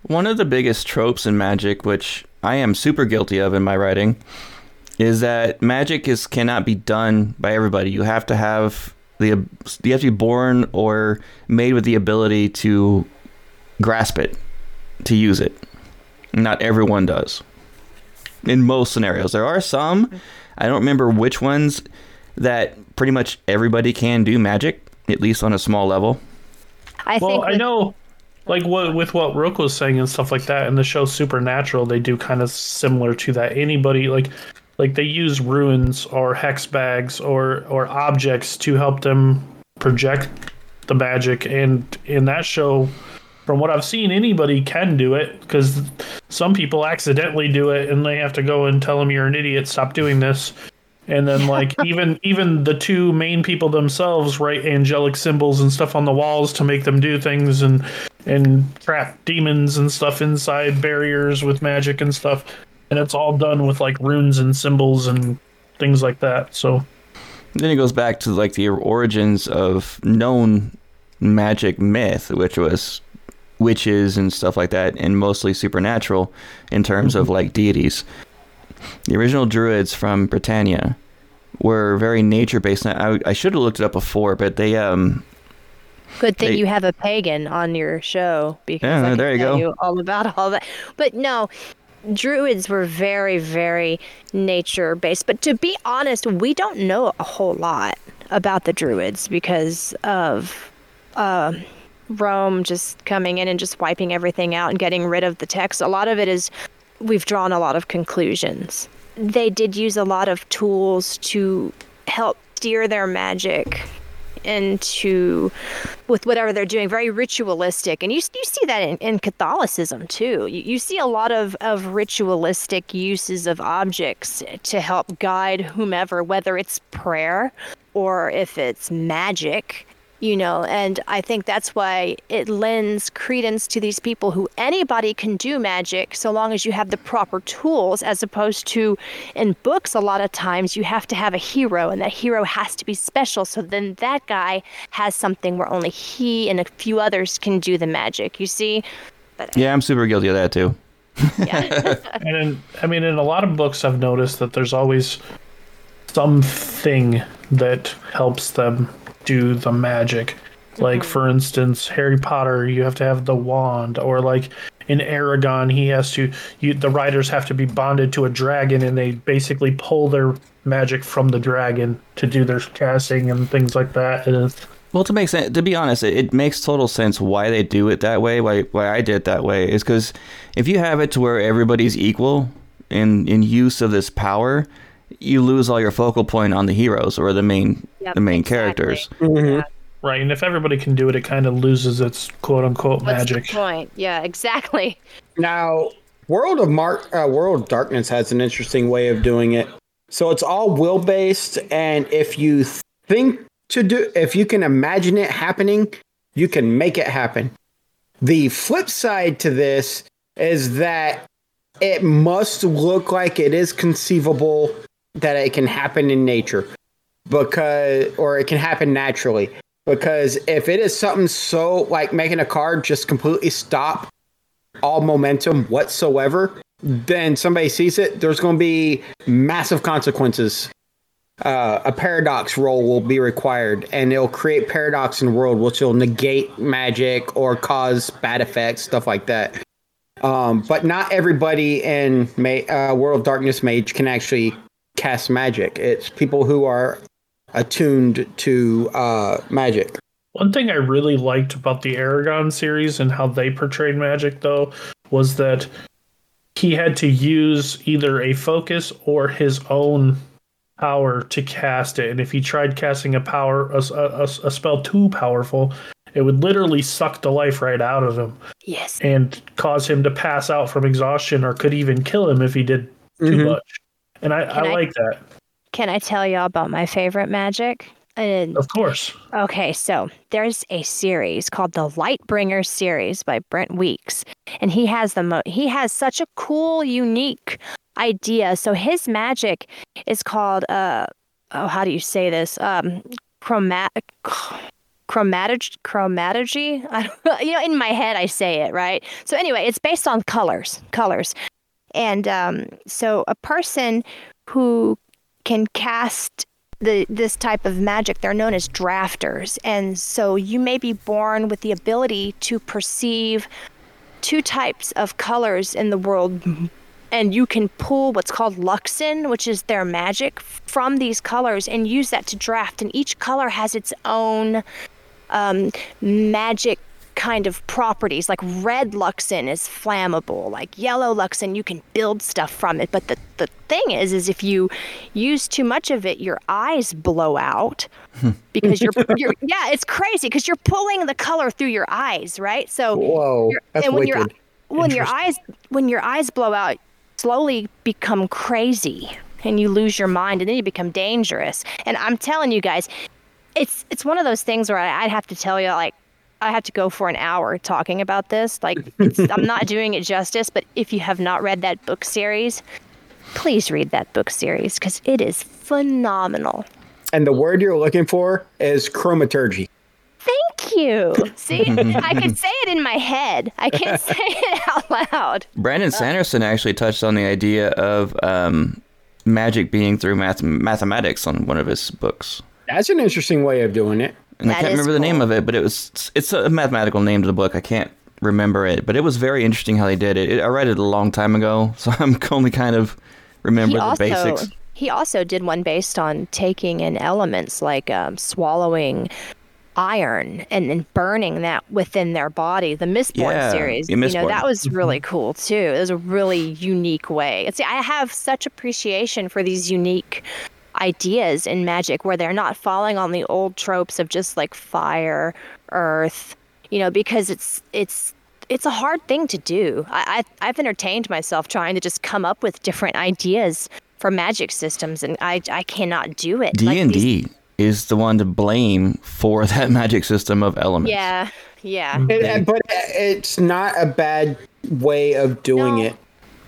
C: One of the biggest tropes in magic, which I am super guilty of in my writing, is that magic is cannot be done by everybody. You have to have the you have to be born or made with the ability to grasp it, to use it. Not everyone does. In most scenarios, there are some. I don't remember which ones that pretty much everybody can do magic, at least on a small level.
A: I
E: Well,
A: think
E: I know, like what with what Rook was saying and stuff like that. In the show Supernatural, they do kind of similar to that. Anybody like, like they use runes or hex bags or or objects to help them project the magic. And in that show, from what I've seen, anybody can do it because some people accidentally do it and they have to go and tell them you're an idiot. Stop doing this. And then like even even the two main people themselves write angelic symbols and stuff on the walls to make them do things and and trap demons and stuff inside barriers with magic and stuff. And it's all done with like runes and symbols and things like that. So
C: Then it goes back to like the origins of known magic myth, which was witches and stuff like that, and mostly supernatural in terms of like deities. The original druids from Britannia were very nature based. I, I should have looked it up before, but they um
A: Good thing
C: They-
A: you have a pagan on your show because
C: Yeah,
A: I can
C: there you
A: tell
C: go.
A: you all about all that. But no, druids were very, very nature based. But to be honest, we don't know a whole lot about the druids because of uh, Rome just coming in and just wiping everything out and getting rid of the text. A lot of it is we've drawn a lot of conclusions. They did use a lot of tools to help steer their magic into with whatever they're doing, very ritualistic. And you, you see that in, in Catholicism too. You, you see a lot of, of ritualistic uses of objects to help guide whomever, whether it's prayer or if it's magic you know and i think that's why it lends credence to these people who anybody can do magic so long as you have the proper tools as opposed to in books a lot of times you have to have a hero and that hero has to be special so then that guy has something where only he and a few others can do the magic you see but
C: Yeah, I'm super guilty of that too.
A: yeah
E: And in, I mean, in a lot of books, I've noticed that there's always something that helps them do the magic. Like, mhm. for instance, Harry Potter, you have to have the wand, or like in Eragon, he has to. You, the riders have to be bonded to a dragon, and they basically pull their magic from the dragon to do their casting and things like that. And
C: Well, to make sense, to be honest, it, it makes total sense why they do it that way. Why why I did it that way is because if you have it to where everybody's equal in in use of this power, you lose all your focal point on the heroes or the main
A: Yep,
C: the main
A: exactly.
C: characters.
D: Mhm.
E: right, and if everybody can do it, it kind of loses its quote unquote
A: what's
E: magic.
A: the point yeah exactly
D: Now, World of Mark, uh, World of Darkness has an interesting way of doing it. So it's all will based, and if you think to do, if you can imagine it happening, you can make it happen. The flip side to this is that it must look like it is conceivable that it can happen in nature because or it can happen naturally. Because if it is something so like making a card just completely stop all momentum whatsoever then somebody sees it there's going to be massive consequences. Uh, a paradox roll will be required and it'll create paradox in the world which will negate magic or cause bad effects stuff like that. Um, but not everybody in Ma- uh, world of darkness mage can actually cast magic it's people who are attuned to uh, magic
E: One thing I really liked about the Eragon series and how they portrayed magic, though, was that he had to use either a focus or his own power to cast it. And if he tried casting a power, a, a, a spell too powerful, it would literally suck the life right out of him
A: yes
E: and cause him to pass out from exhaustion or could even kill him if he did too
D: Mhm.
E: much. And I, I,
A: I-
E: like that,
A: can i tell y'all about my favorite magic and
E: of course.
A: Okay, so there's a series called the Lightbringer series by Brent Weeks, and he has the mo- he has such a cool, unique idea. So his magic is called uh oh, how do you say this? Um, chromat chromatog chromatology. I don't, you know, in my head I say it right. So anyway, it's based on colors, colors, and um, so a person who can cast the this type of magic they're known as drafters. And so you may be born with the ability to perceive two types of colors in the world and you can pull what's called luxin which is their magic from these colors and use that to draft. And each color has its own um, magic kind of properties. Like red luxin is flammable. Like yellow luxin you can build stuff from it. But the, the thing is is if you use too much of it your eyes blow out because you're, you're yeah it's crazy because you're pulling the color through your eyes right? So
D: whoa that's
A: and when
D: wicked.
A: your when your eyes when your eyes blow out slowly become crazy and you lose your mind and then you become dangerous. And i'm telling you guys it's it's one of those things where I, i'd have to tell you like i have to go for an hour talking about this. Like it's, i'm not doing it justice but if you have not read that book series please read that book series because it is phenomenal.
D: And the word you're looking for is chromaturgy.
A: Thank you. See i could say it in my head. I can't say it out loud.
C: Brandon Sanderson actually touched on the idea of um, magic being through math- mathematics on one of his books.
D: that's an interesting way of doing it
C: And I can't
A: is
C: remember the name of it, but it was it's a mathematical name to the book. I can't remember it, but it was very interesting how they did it. it I read it a long time ago, so I'm only kind of remember
A: he
C: the
A: also
C: basics.
A: he also did one based on taking in elements like um, swallowing iron and then burning that within their body. The Mistborn
C: Yeah,
A: series, you know, that was really cool too. It was a really unique way. See, I have such appreciation for these unique ideas in magic where they're not falling on the old tropes of just like fire, earth, you know, because it's it's it's a hard thing to do. I, I I've entertained myself trying to just come up with different ideas for magic systems, and I I cannot do it.
C: D and D is the one to blame for that magic system of elements.
A: Yeah, yeah.
D: It- it- but it's not a bad way of doing
A: No.
D: it.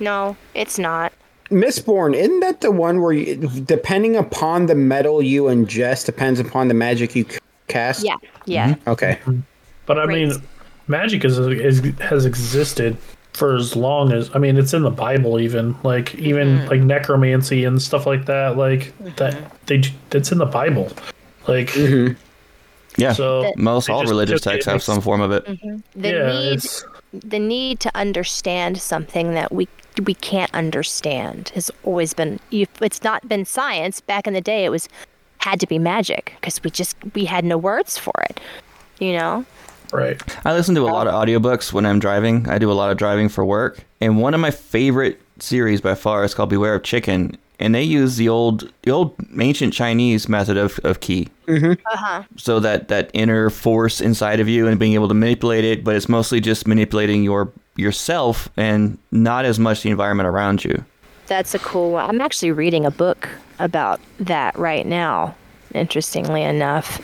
A: No, it's not.
D: Mistborn, isn't that the one where, you, depending upon the metal you ingest, depends upon the magic you cast?
A: Yeah, yeah. Mm-hmm.
D: Okay. Mm-hmm.
E: But I
A: Great.
E: mean, magic is, is has existed for as long as I mean, it's in the Bible. Even like even
A: Mm-hmm.
E: like necromancy and stuff like that. Like that mm-hmm. they that's in the Bible. Like
C: Yeah.
E: so,
C: Most all religious texts have some form of it.
A: The
E: yeah,
A: need
E: it's,
A: the need to understand something that we we can't understand has always been it's not been science back in the day it was had to be magic because we just we had no words for it you know
E: right.
C: I listen to a lot of audiobooks when I'm driving. I do a lot of driving for work. And one of my favorite series by far is called Beware of Chicken. And they use the old the old ancient Chinese method of, of key.
A: uh-huh
C: So that, that inner force inside of you and being able to manipulate it, but it's mostly just manipulating your yourself and not as much the environment around you.
A: that's a cool one i'm actually reading a book about that right now interestingly enough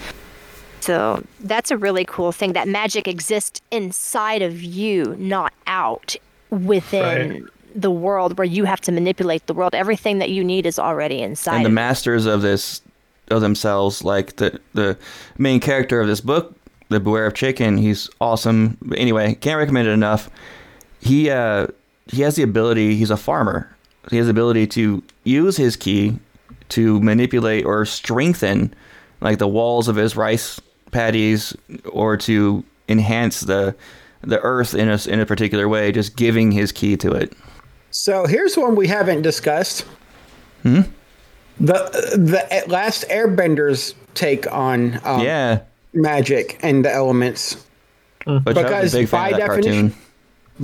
A: so that's a really cool thing that magic exists inside of you not out within
E: Right.
A: The world where you have to manipulate the world. Everything that you need is already inside.
C: And the masters of this of themselves like the the main character of this book the beware of chicken he's awesome. Anyway can't recommend it enough. He uh he has the ability he's a farmer. He has the ability to use his key to manipulate or strengthen like the walls of his rice paddies or to enhance the the earth in a, in a particular way just giving his key to it
D: So here's one we haven't discussed. Hmm? The the last Airbenders take on um,
C: yeah
D: magic and the elements.
C: which
D: Because
C: big
D: by definition-
C: cartoon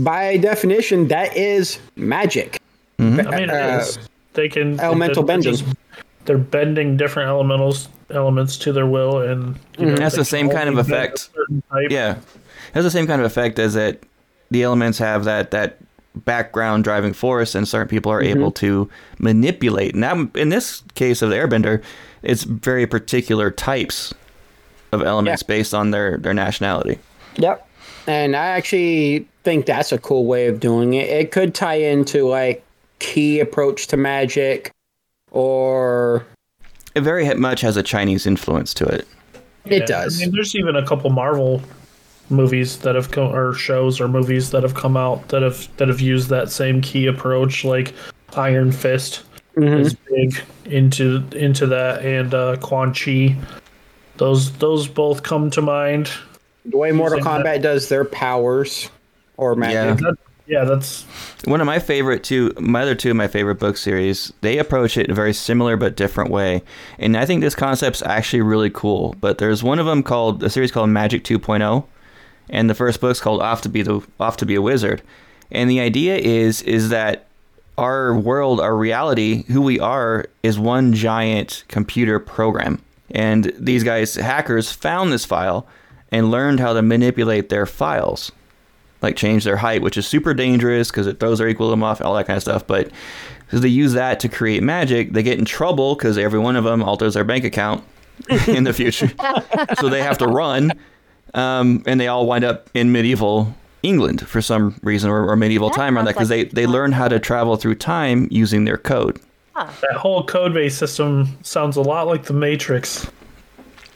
D: By definition, that is magic.
E: I mean,
D: Uh,
E: is. They can
D: elemental
E: they're
D: bending.
E: just- they're bending different elementals elements to their will, and you know,
C: That's the same kind of
E: only bend a
C: effect. Yeah, it has the same kind of effect as that the elements have that that background driving force, and certain people are mm-hmm. able to manipulate. And that, in this case of the Airbender, it's very particular types of elements based on their their nationality.
D: Yep. And I actually think that's a cool way of doing it. It could tie into like key approach to magic or
C: It very much has a Chinese influence to it.
D: it
E: Yeah.
D: does.
E: I mean, there's even a couple Marvel movies that have come or shows or movies that have come out that have that have used that same key approach, like Iron Fist is big into into that, and uh, Quan Chi. Those those both come to mind.
D: the way Mortal
E: using that-
D: Kombat does their powers or magic.
E: That, yeah, that's
C: One of my favorite two, my other two of my favorite book series, they approach it in a very similar but different way. And I think this concept's actually really cool. But there's one of them called, a series called Magic 2.0. And the first book's called Off to Be the Off to Be a Wizard. And the idea is is that our world, our reality, who we are, is one giant computer program. And these guys, hackers, found this file and learned how to manipulate their files like change their height, which is super dangerous because it throws their equilibrium off, all that kind of stuff. But so they use that to create magic. They get in trouble because every one of them alters their bank account in the future, so they have to run, um, and they all wind up in medieval England for some reason or, or medieval
A: That
C: time around that because
A: like
C: they they learn how to travel through time using their code.
E: that whole code base system sounds a lot like the Matrix.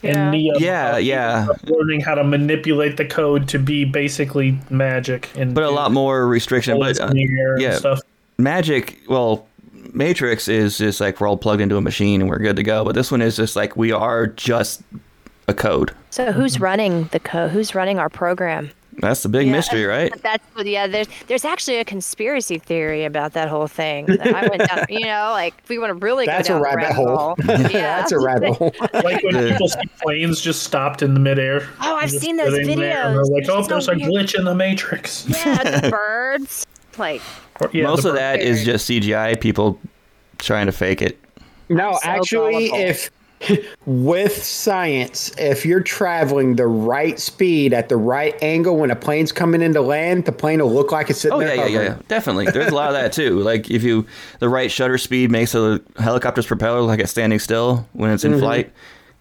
A: Yeah.
E: And Neo,
C: Yeah, yeah.
E: Learning how to manipulate the code to be basically magic, and
C: But a lot more restriction. But uh,
E: in the air and
C: yeah.
E: stuff.
C: magic well matrix is just like we're all plugged into a machine and we're good to go but this one is just like we are just a code
A: So who's running the code? Who's running our program?
C: that's the big
A: Yeah.
C: mystery right
A: That's yeah. There's there's actually a conspiracy theory about that whole thing. that I went down. You know, like if we want to really
D: That's a
A: go down the
D: rabbit hole.
A: Yeah,
D: That's a rabbit hole.
E: Like when
C: The-
E: people see planes just stopped in the midair.
A: Oh, I've seen those
E: sitting there,
A: videos.
E: They're like, oh,
A: so
E: there's a glitch in the Matrix.
A: yeah, the birds. Like
E: Or- yeah,
C: most
E: the
C: of that is just cgi people trying to fake it
D: No,
A: so
D: actually,
A: gullible.
D: if with science, if you're traveling the right speed at the right angle when a plane's coming into land, the plane will look like it's sitting
C: Oh
D: there.
C: yeah, yeah, yeah, yeah, definitely. There's a lot of that too. Like if you the right shutter speed makes a helicopter's propeller look like it's standing still when it's in
D: Mm-hmm.
C: flight.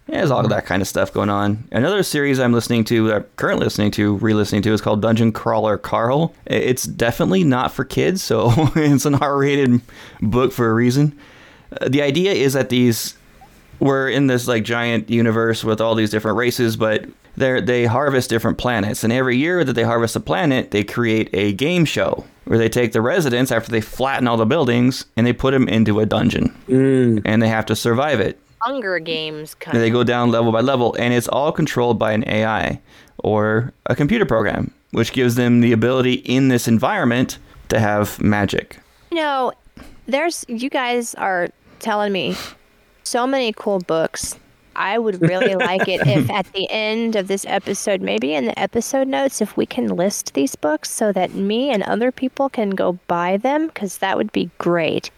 C: Yeah, there's all of that kind of stuff going on. Another series I'm listening to, uh, currently listening to, re-listening to, is called Dungeon Crawler Carl. It's definitely not for kids, so it's an R-rated book for a reason. Uh, the idea is that these we're in this like giant universe with all these different races, but they they harvest different planets, and every year that they harvest a planet, they create a game show where they take the residents after they flatten all the buildings and they put them into a dungeon, mm. and they have to survive it.
A: Hunger Games kind
C: And they go down level by level, and it's all controlled by an AI or a computer program, which gives them the ability in this environment to have magic.
A: You know, there's you guys are telling me so many cool books. I would really like it if at the end of this episode, maybe in the episode notes, if we can list these books so that me and other people can go buy them, because that would be great.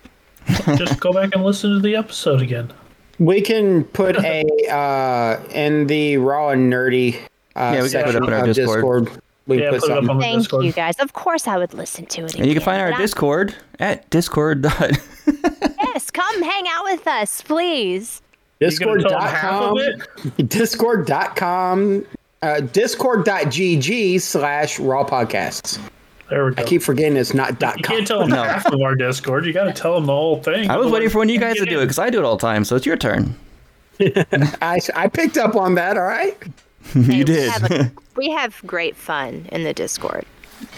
E: Just go back and listen to the episode again.
D: We can put a uh, in the raw and nerdy uh,
C: Yeah, we can put it
D: section
C: up in our
D: of
C: Discord.
D: Discord. We
E: Yeah,
D: put,
E: put it up
D: something.
E: on the
A: Thank
E: Discord.
A: you guys. Of course, I would listen to it.
C: And you can find our
A: but I'm-
C: Discord at discord. dot-
A: Yes, come hang out with us, please.
E: You gonna tell them half of
D: Discord.com. Discord.com. Uh, Discord.gg slash raw podcasts.
E: There we go.
D: I keep forgetting it's not dot
E: you
D: com.
E: can't tell them
C: No.
E: half of our Discord. You got to tell them the whole thing.
C: I was waiting for when you guys to do it because I do it all the time. So it's your turn.
D: I, I picked up on that. All right.
A: Hey,
C: you
A: we
C: did.
A: have a- we have great fun in the Discord.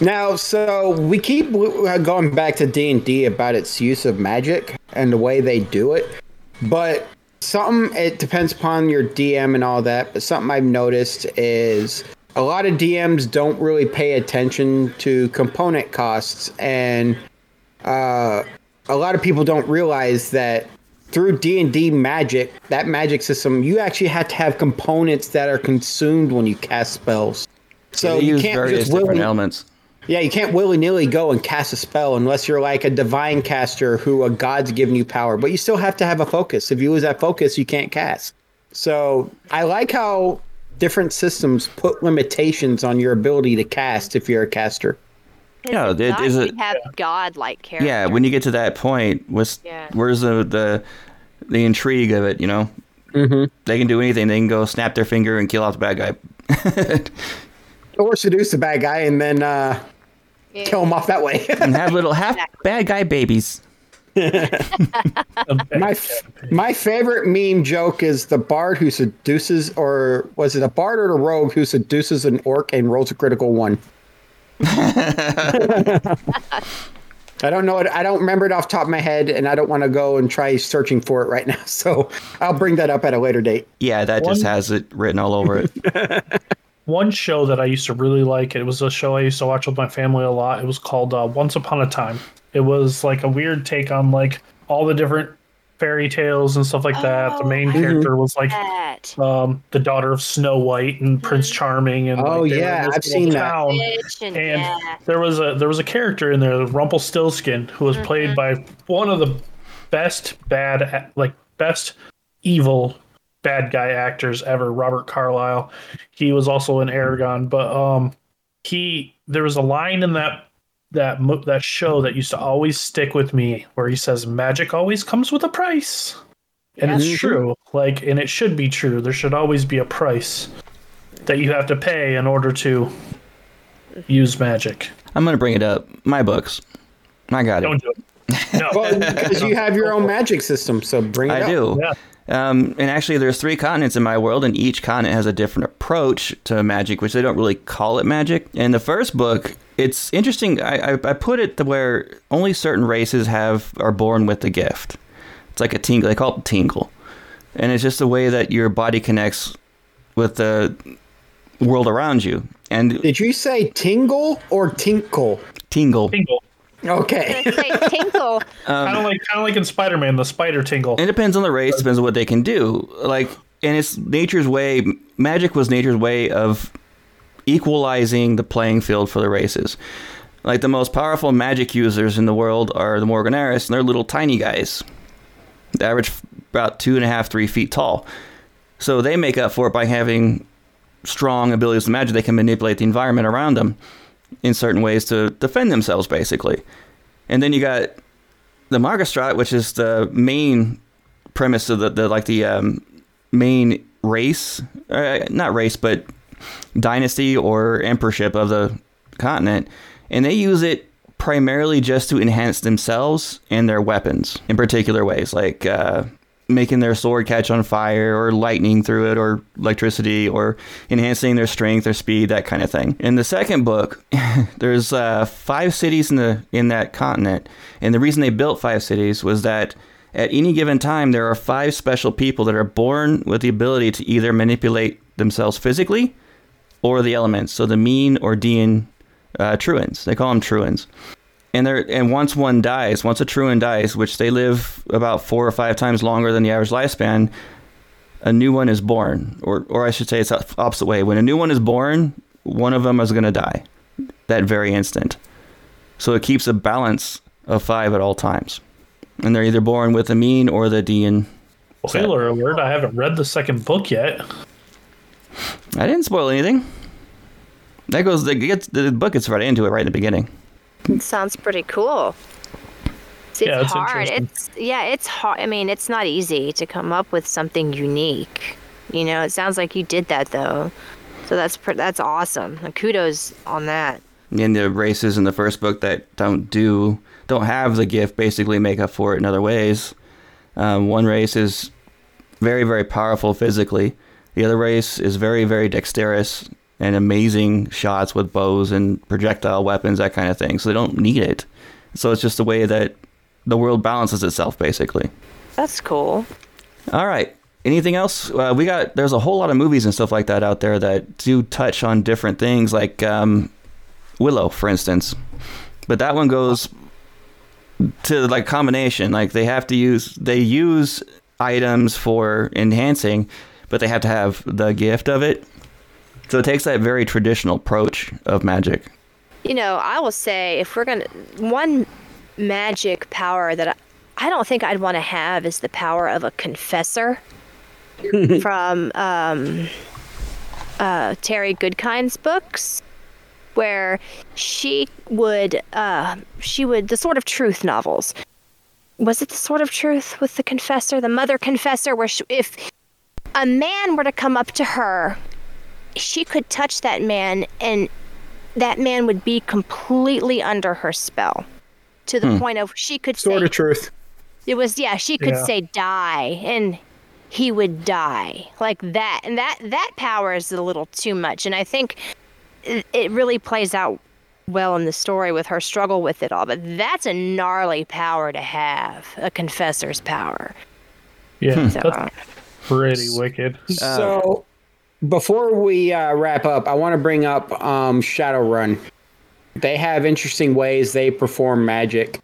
D: Now, so we keep uh, going back to D and D about its use of magic and the way they do it, but something it depends upon your DM and all that. But something I've noticed is a lot of DMs don't really pay attention to component costs, and uh, a lot of people don't realize that through D&D magic, that magic system, you actually have to have components that are consumed when you cast spells. So
C: they
D: you
C: use
D: can't
C: various
D: just
C: different
D: willy,
C: elements.
D: yeah, you can't willy nilly go and cast a spell unless you're like a divine caster who a god's given you power. But you still have to have a focus. If you lose that focus, you can't cast. So I like how different systems put limitations on your ability to cast if you're a caster.
C: Yeah,
A: It's
C: it
A: not-
C: is a-
A: have godlike characters.
C: Yeah, when you get to that point, what's
A: Yeah.
C: where's the the the intrigue of it? You know, mm-hmm. they can do anything. They can go snap their finger and kill off the bad guy,
D: Or seduce the bad guy and then uh, kill him off that way.
C: and have little half bad guy babies.
D: my f- my favorite meme joke is the bard who seduces, or was it a bard or a rogue who seduces an orc and rolls a critical one? I don't know it. I don't remember it off the top of my head, and I don't want to go and try searching for it right now. So I'll bring that up at a later date.
C: Yeah, that just has it written all over it.
E: One show that I used to really like, it was a show I used to watch with my family a lot. It was called uh, Once Upon a Time. It was like a weird take on like all the different fairy tales and stuff like that. The main character was like um, the daughter of Snow White and Prince Charming, and
D: Oh,
E: like,
D: yeah, I've seen that.
E: town.
A: Bitch and
E: And
A: yeah.
E: there was a there was a character in there, Rumpelstiltskin, who was played by one of the best bad like best evil bad guy actors ever, Robert Carlyle. He was also in Eragon, but um he there was a line in that that mo- that show that used to always stick with me where he says magic always comes with a price. And it's true. Like and it should be true. There should always be a price that you have to pay in order to use magic.
C: I'm gonna bring it up. My books. I got it.
E: Don't do it. No.
D: Well, because you have your own magic system, so bring it
C: I
D: up.
C: do.
E: Yeah.
C: Um, and actually, there's three continents in my world, and each continent has a different approach to magic, which they don't really call it magic. In the first book, it's interesting. I, I, I put it to where only certain races have are born with the gift. It's like a tingle. They call it tingle, and it's just the way that your body connects with the world around you. And
D: Did you say tingle or tinkle?
C: tingle.
E: Tingle.
D: Okay.
A: Gonna say tinkle.
E: Um, kind of like kind of like in Spider-Man, the spider tingle.
C: It depends on the race. Depends on what they can do. Like, and it's nature's way. Magic was nature's way of equalizing the playing field for the races. Like the most powerful magic users in the world are the Morganaris, and they're little tiny guys. The average about two and a half, three feet tall. So they make up for it by having strong abilities to magic. They can manipulate the environment around them in certain ways to defend themselves, basically. And then you got the Magistrat, which is the main premise of the, the like the um, main race, uh, not race, but dynasty or emperorship of the continent, and they use it primarily just to enhance themselves and their weapons in particular ways, like uh, making their sword catch on fire or lightning through it or electricity or enhancing their strength or speed that kind of thing. In the second book there's uh, five cities in the in that continent. And the reason they built five cities was that at any given time there are five special people that are born with the ability to either manipulate themselves physically or the elements. So the mean or Dean uh, truants they call them truants and they're and once one dies, once a truant dies, which they live about four or five times longer than the average lifespan, a new one is born, or or I should say it's the opposite way. When a new one is born, one of them is going to die that very instant. So it keeps a balance of five at all times, and they're either born with the mean or the Dean.
E: Spoiler alert! I haven't read the second book yet.
C: I didn't spoil anything. That goes. The, gets, the book gets right into it right in the beginning.
A: Sounds pretty cool. It's,
E: Yeah, it's
A: hard. It's yeah, it's hard. I mean, it's not easy to come up with something unique. You know, it sounds like you did that though. So that's pr- that's awesome. And kudos on that.
C: and the races in the first book that don't do don't have the gift basically make up for it in other ways. Um, one race is very very powerful physically. The other race is very very dexterous and amazing shots with bows and projectile weapons that kind of thing. So they don't need it. So it's just the way that the world balances itself basically.
A: That's cool.
C: All right. Anything else? Uh, we got there's a whole lot of movies and stuff like that out there that do touch on different things, like um, Willow, for instance. But that one goes to like combination. Like they have to use they use items for enhancing, but they have to have the gift of it. So it takes that very traditional approach of magic.
A: You know, I will say if we're gonna one magic power that I, I don't think I'd want to have is the power of a confessor from um, uh, Terry Goodkind's books, where she would uh, she would the Sword of Truth novels. Was it the Sword of Truth with the confessor, the Mother Confessor, where she, if a man were to come up to her, she could touch that man and that man would be completely under her spell to the hmm. point of she could
D: sort
A: say
D: of truth.
A: it was yeah she could
E: Yeah.
A: say die and he would die like that and that that power is a little too much and i think it, it really plays out well in the story with her struggle with it all but that's a gnarly power to have a confessor's power
E: Yeah,
A: so
E: that's uh, pretty wicked.
D: Uh, so before we uh, wrap up, I want to bring up um, Shadowrun. They have interesting ways they perform magic.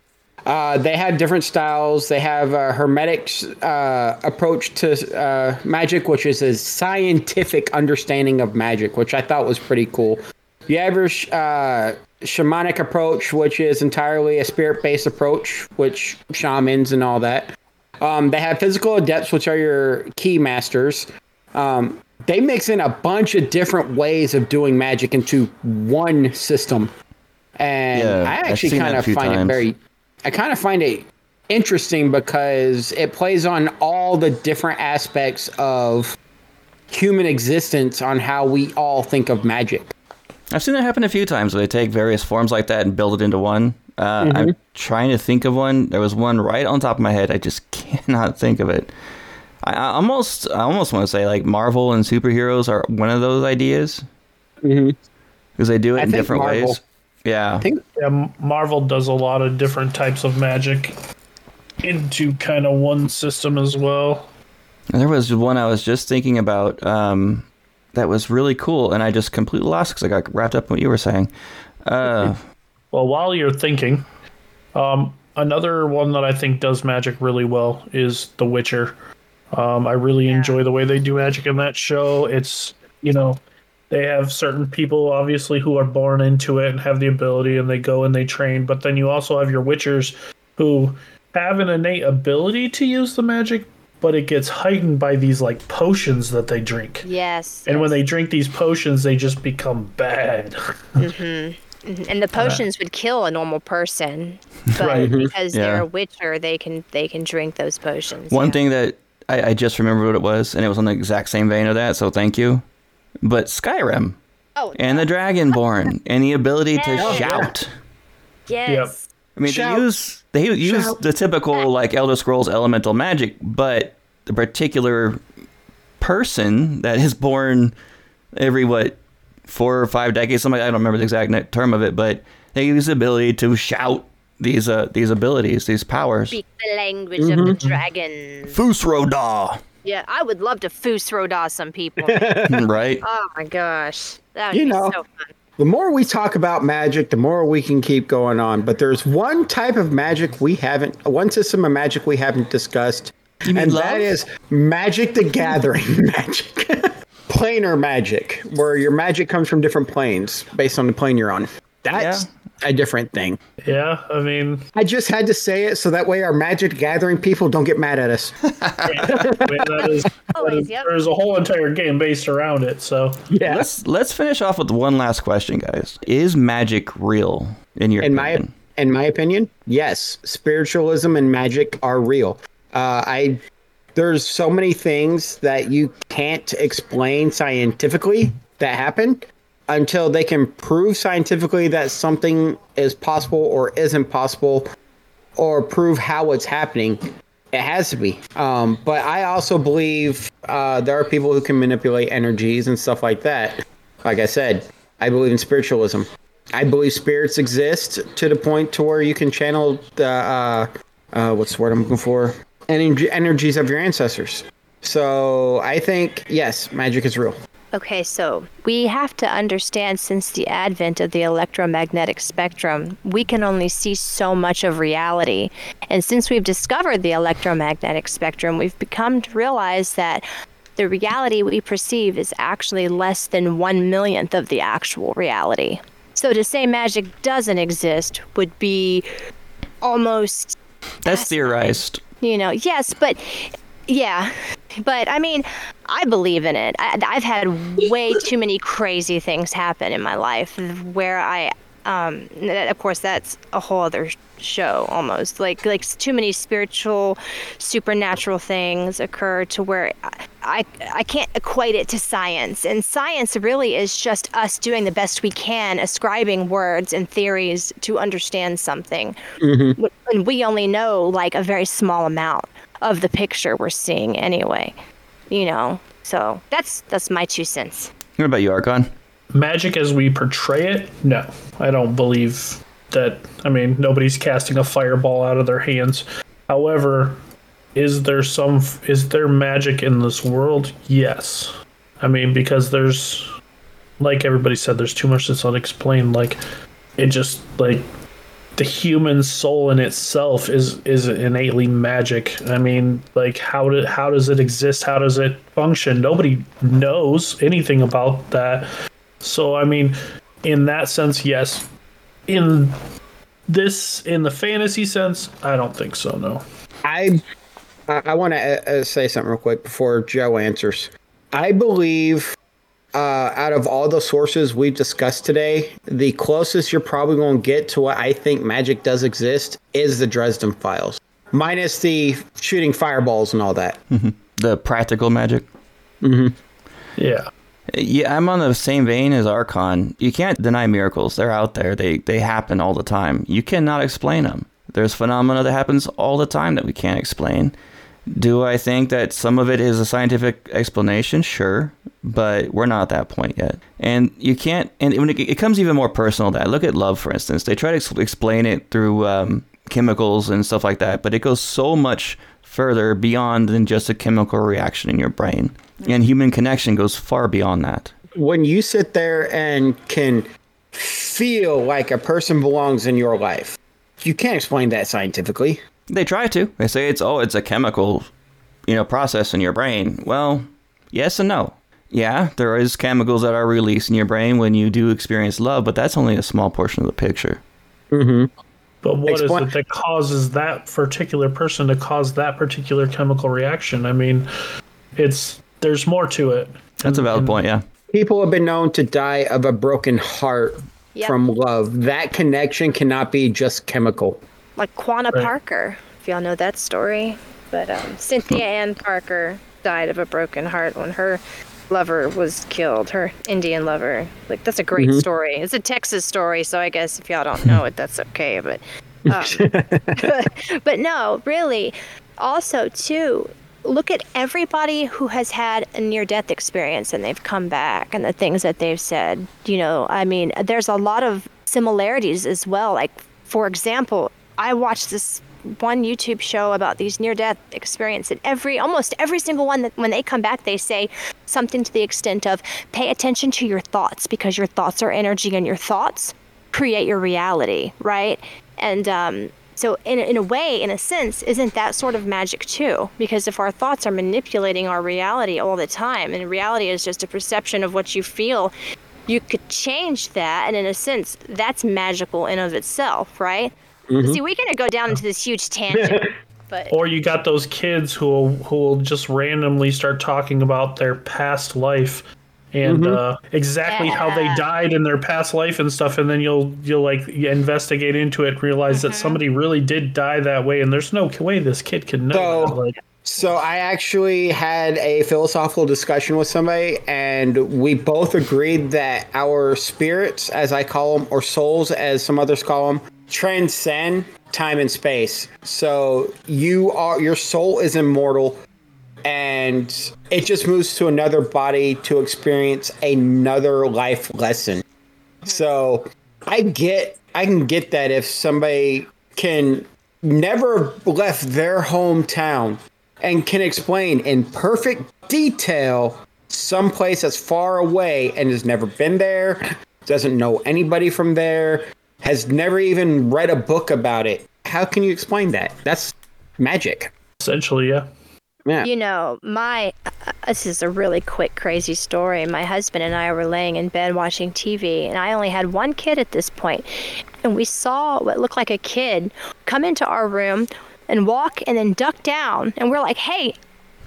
D: Uh, they have different styles. They have a hermetic uh, approach to uh, magic, which is a scientific understanding of magic, which I thought was pretty cool. You have your uh, shamanic approach, which is entirely a spirit-based approach, which shamans and all that. Um, they have physical adepts, which are your key masters. Um, they mix in a bunch of different ways of doing magic into one system, and
C: Yeah,
D: I actually kind of find it very. I kind of find it interesting because it plays on all the different aspects of human existence on how we all think of magic.
C: I've seen that happen a few times where they take various forms like that and build it into one. Uh, I'm trying to think of one. There was one right on top of my head. I just cannot think of it. I, I almost, I almost want to say like Marvel and superheroes are one of those ideas
D: Mhm.
C: because they do it
D: I
C: in different
D: Marvel-
C: ways. Yeah,
D: I think
E: Yeah, Marvel does a lot of different types of magic into kind of one system as well.
C: There was one I was just thinking about um, that was really cool, and I just completely lost because I got wrapped up in what you were saying. Uh,
E: Well, while you're thinking, um, another one that I think does magic really well is The Witcher. Um, I really enjoy the way they do magic in that show. It's you know they have certain people obviously who are born into it and have the ability and they go and they train, but then you also have your Witchers who have an innate ability to use the magic, but it gets heightened by these like potions that they drink.
A: Yes.
E: And when they drink these potions, they just become bad.
A: and the potions would kill a normal person, but
E: Right.
A: because they're a witcher, they can they can drink those potions.
C: One
A: yeah.
C: thing that I, I just remembered what it was, and it was on the exact same vein of that, so thank you. But Skyrim
A: Oh,
C: and the Dragonborn and the ability to shout.
A: yes.
C: I mean,
D: Shout.
C: they use they use
D: Shout.
C: the typical like Elder Scrolls elemental magic, but the particular person that is born every what four or five decades, something I don't remember the exact term of it, but they use the ability to shout these uh these abilities, these powers.
A: Speak the language of the dragon.
C: Fus Ro Dah,
A: Yeah, I would love to Fus Ro Dah some people.
C: right?
A: oh my gosh, that would
D: You
A: be
D: know.
A: so fun.
D: The more we talk about magic, the more we can keep going on. But there's one type of magic we haven't, one system of magic we haven't discussed,
C: mean
D: and
C: love?
D: that is Magic the Gathering magic. Planar magic, where your magic comes from different planes based on the plane you're on. That's a different thing.
E: yeah, I mean,
D: I just had to say it so that way our Magic Gathering people don't get mad at us.
E: I mean, that is,
A: Always,
E: is-
A: yep.
E: there's a whole entire game based around it. So
D: Yeah.
C: Let's let's finish off with one last question, guys. Is magic real in your
D: in my
C: opinion?
D: in my opinion, yes, spiritualism and magic are real. Uh, I there's so many things that you can't explain scientifically that happen until they can prove scientifically that something is possible or isn't possible or prove how it's happening. It has to be. Um, but I also believe uh, there are people who can manipulate energies and stuff like that. Like I said, I believe in spiritualism. I believe spirits exist to the point to where you can channel the uh, uh, what's the word I'm looking for? Energies of your ancestors. So I think yes, magic is real.
A: Okay, so we have to understand since the advent of the electromagnetic spectrum, we can only see so much of reality. And since we've discovered the electromagnetic spectrum, we've become to realize that the reality we perceive is actually less than one millionth of the actual reality. So to say magic doesn't exist would be almost
C: That's theorized.
A: you know yes but yeah but i mean i believe in it. I, i've had way too many crazy things happen in my life where i um of course that's a whole other show almost. Like like too many spiritual supernatural things occur to where I, I can't equate it to science. And science really is just us doing the best we can ascribing words and theories to understand something. Wh- and we only know like a very small amount of the picture we're seeing anyway you know so that's that's my two cents
C: What about you, Archon?
E: magic as we portray it, no, I don't believe that. I mean, nobody's casting a fireball out of their hands. However, is there some is there magic in this world? Yes. I mean, because there's like everybody said, there's too much that's unexplained. Like it just like the human soul in itself is is innately magic. I mean, like how do, how does it exist? How does it function? Nobody knows anything about that. So I mean, in that sense, yes. In this, in the fantasy sense, I don't think so. No.
D: I I, want to uh, say something real quick before Joe answers. I believe uh, out of all the sources we've discussed today, the closest you're probably going to get to what I think magic does exist is the Dresden Files, minus the shooting fireballs and all that.
C: The practical magic.
E: Yeah.
C: Yeah, I'm on the same vein as Archon. You can't deny miracles. They're out there. They they happen all the time. You cannot explain them. There's phenomena that happens all the time that we can't explain. Do I think that some of it is a scientific explanation? Sure, but we're not at that point yet. And you can't. And when it, it comes even more personal, that look at love, for instance. They try to ex- explain it through um, chemicals and stuff like that, but it goes so much further beyond than just a chemical reaction in your brain. And human connection goes far beyond that.
D: When you sit there and can feel like a person belongs in your life, you can't explain that scientifically.
C: They try to. They say it's oh, it's a chemical, you know, process in your brain. Well, yes and no. Yeah, there is chemicals that are released in your brain when you do experience love, but that's only a small portion of the picture.
E: But what is
D: Explain-
E: it that causes that particular person to cause that particular chemical reaction? I mean, it's there's more to it.
C: That's a valid point. Yeah.
D: People have been known to die of a broken heart
A: Yep.
D: from love. That connection cannot be just chemical.
A: Like Quanah
E: Right.
A: Parker, if y'all know that story. But um, Cynthia Ann Parker died of a broken heart when her lover was killed, her Indian lover. Like, that's a great story. It's a Texas story, so I guess if y'all don't know it, that's okay. But, um, but no, really. Also, too, look at everybody who has had a near death experience and they've come back and the things that they've said. You know, I mean, there's a lot of similarities as well. Like, for example, I watched this one YouTube show about these near death experiences. and every almost every single one that when they come back they say something to the extent of pay attention to your thoughts because your thoughts are energy and your thoughts create your reality, right? And um, so, in, in a way, in a sense, isn't that sort of magic too? Because if our thoughts are manipulating our reality all the time, and reality is just a perception of what you feel, you could change that. And in a sense, that's magical in of itself, right? Mm-hmm. See, we're going to go down into this huge tangent. But
E: Or you got those kids who will, who will just randomly start talking about their past life and mm-hmm. uh, exactly how they died in their past life and stuff, and then you'll you'll like investigate into it, realize that mm-hmm. somebody really did die that way, and there's no way this kid can know.
D: So-
E: that. Like,
D: So I actually had a philosophical discussion with somebody, and we both agreed that our spirits, as I call them, or souls, as some others call them, transcend time and space. So you are your soul is immortal, and it just moves to another body to experience another life lesson. So I get I can get that if somebody can never left their hometown and can explain in perfect detail someplace that's far away and has never been there, doesn't know anybody from there, has never even read a book about it. How can you explain that? That's magic.
E: essentially, yeah.
D: Yeah.
A: You know, my uh, this is a really quick, crazy story. My husband and I were laying in bed watching TV, and I only had one kid at this point, and we saw what looked like a kid come into our room and walk and then duck down, and we're like, "Hey."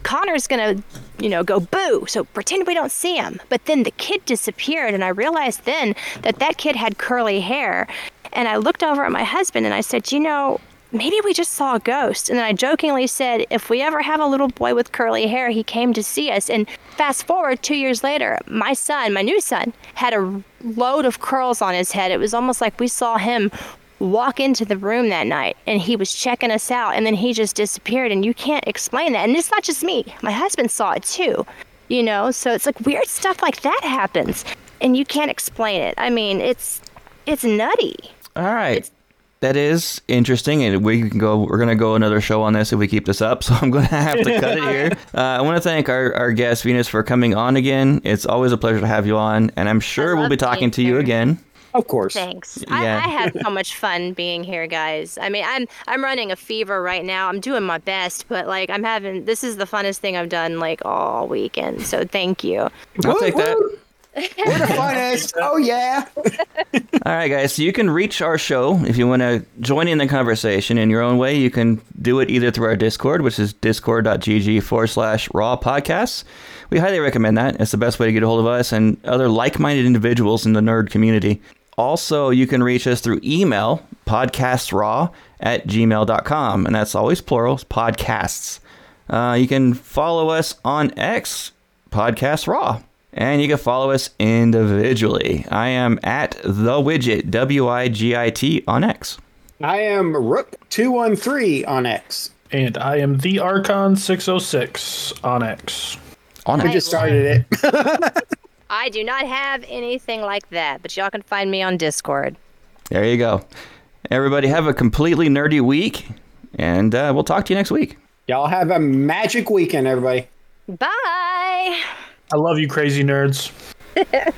A: Connor's gonna, you know, go boo. So pretend we don't see him. But then the kid disappeared, and I realized then that that kid had curly hair. And I looked over at my husband and I said, you know, maybe we just saw a ghost. And then I jokingly said, if we ever have a little boy with curly hair, he came to see us. And fast forward two years later, my son, my new son, had a load of curls on his head. It was almost like we saw him walk into the room that night and he was checking us out and then he just disappeared and you can't explain that and it's not just me my husband saw it too you know so it's like weird stuff like that happens and you can't explain it i mean it's it's nutty
C: All right. That is interesting, and we can go. We're gonna go another show on this if we keep this up. So I'm gonna have to cut it here. Uh, I want to thank our, our guest Venus for coming on again. It's always a pleasure to have you on, and I'm sure we'll be talking to you again.
D: Of course.
A: Thanks.
C: Yeah.
A: I, I have so much fun being here, guys. I mean, I'm I'm running a fever right now. I'm doing my best, but like I'm having this is the funnest thing I've done like all weekend. So thank you.
C: I'll
D: Woo,
C: take that.
D: We're the funnest. oh yeah.
C: All right, guys. So you can reach our show if you want to join in the conversation in your own way. You can do it either through our Discord, which is discord.gg forward slash raw podcasts. We highly recommend that. It's the best way to get a hold of us and other like minded individuals in the nerd community. Also, you can reach us through email, podcastsraw at gmail.com. And that's always plural, podcasts. Uh, you can follow us on X, Podcast Raw. And you can follow us individually. I am at the widget, W I G I T, on X.
D: I am Rook two one three on X.
E: And I am the Archon 606 on X.
C: On
D: I
C: X.
D: just started it.
A: I do not have anything like that, but y'all can find me on Discord.
C: There you go. Everybody, have a completely nerdy week, and uh, we'll talk to you next week.
D: Y'all have a magic weekend, everybody.
A: Bye.
E: I love you, crazy nerds.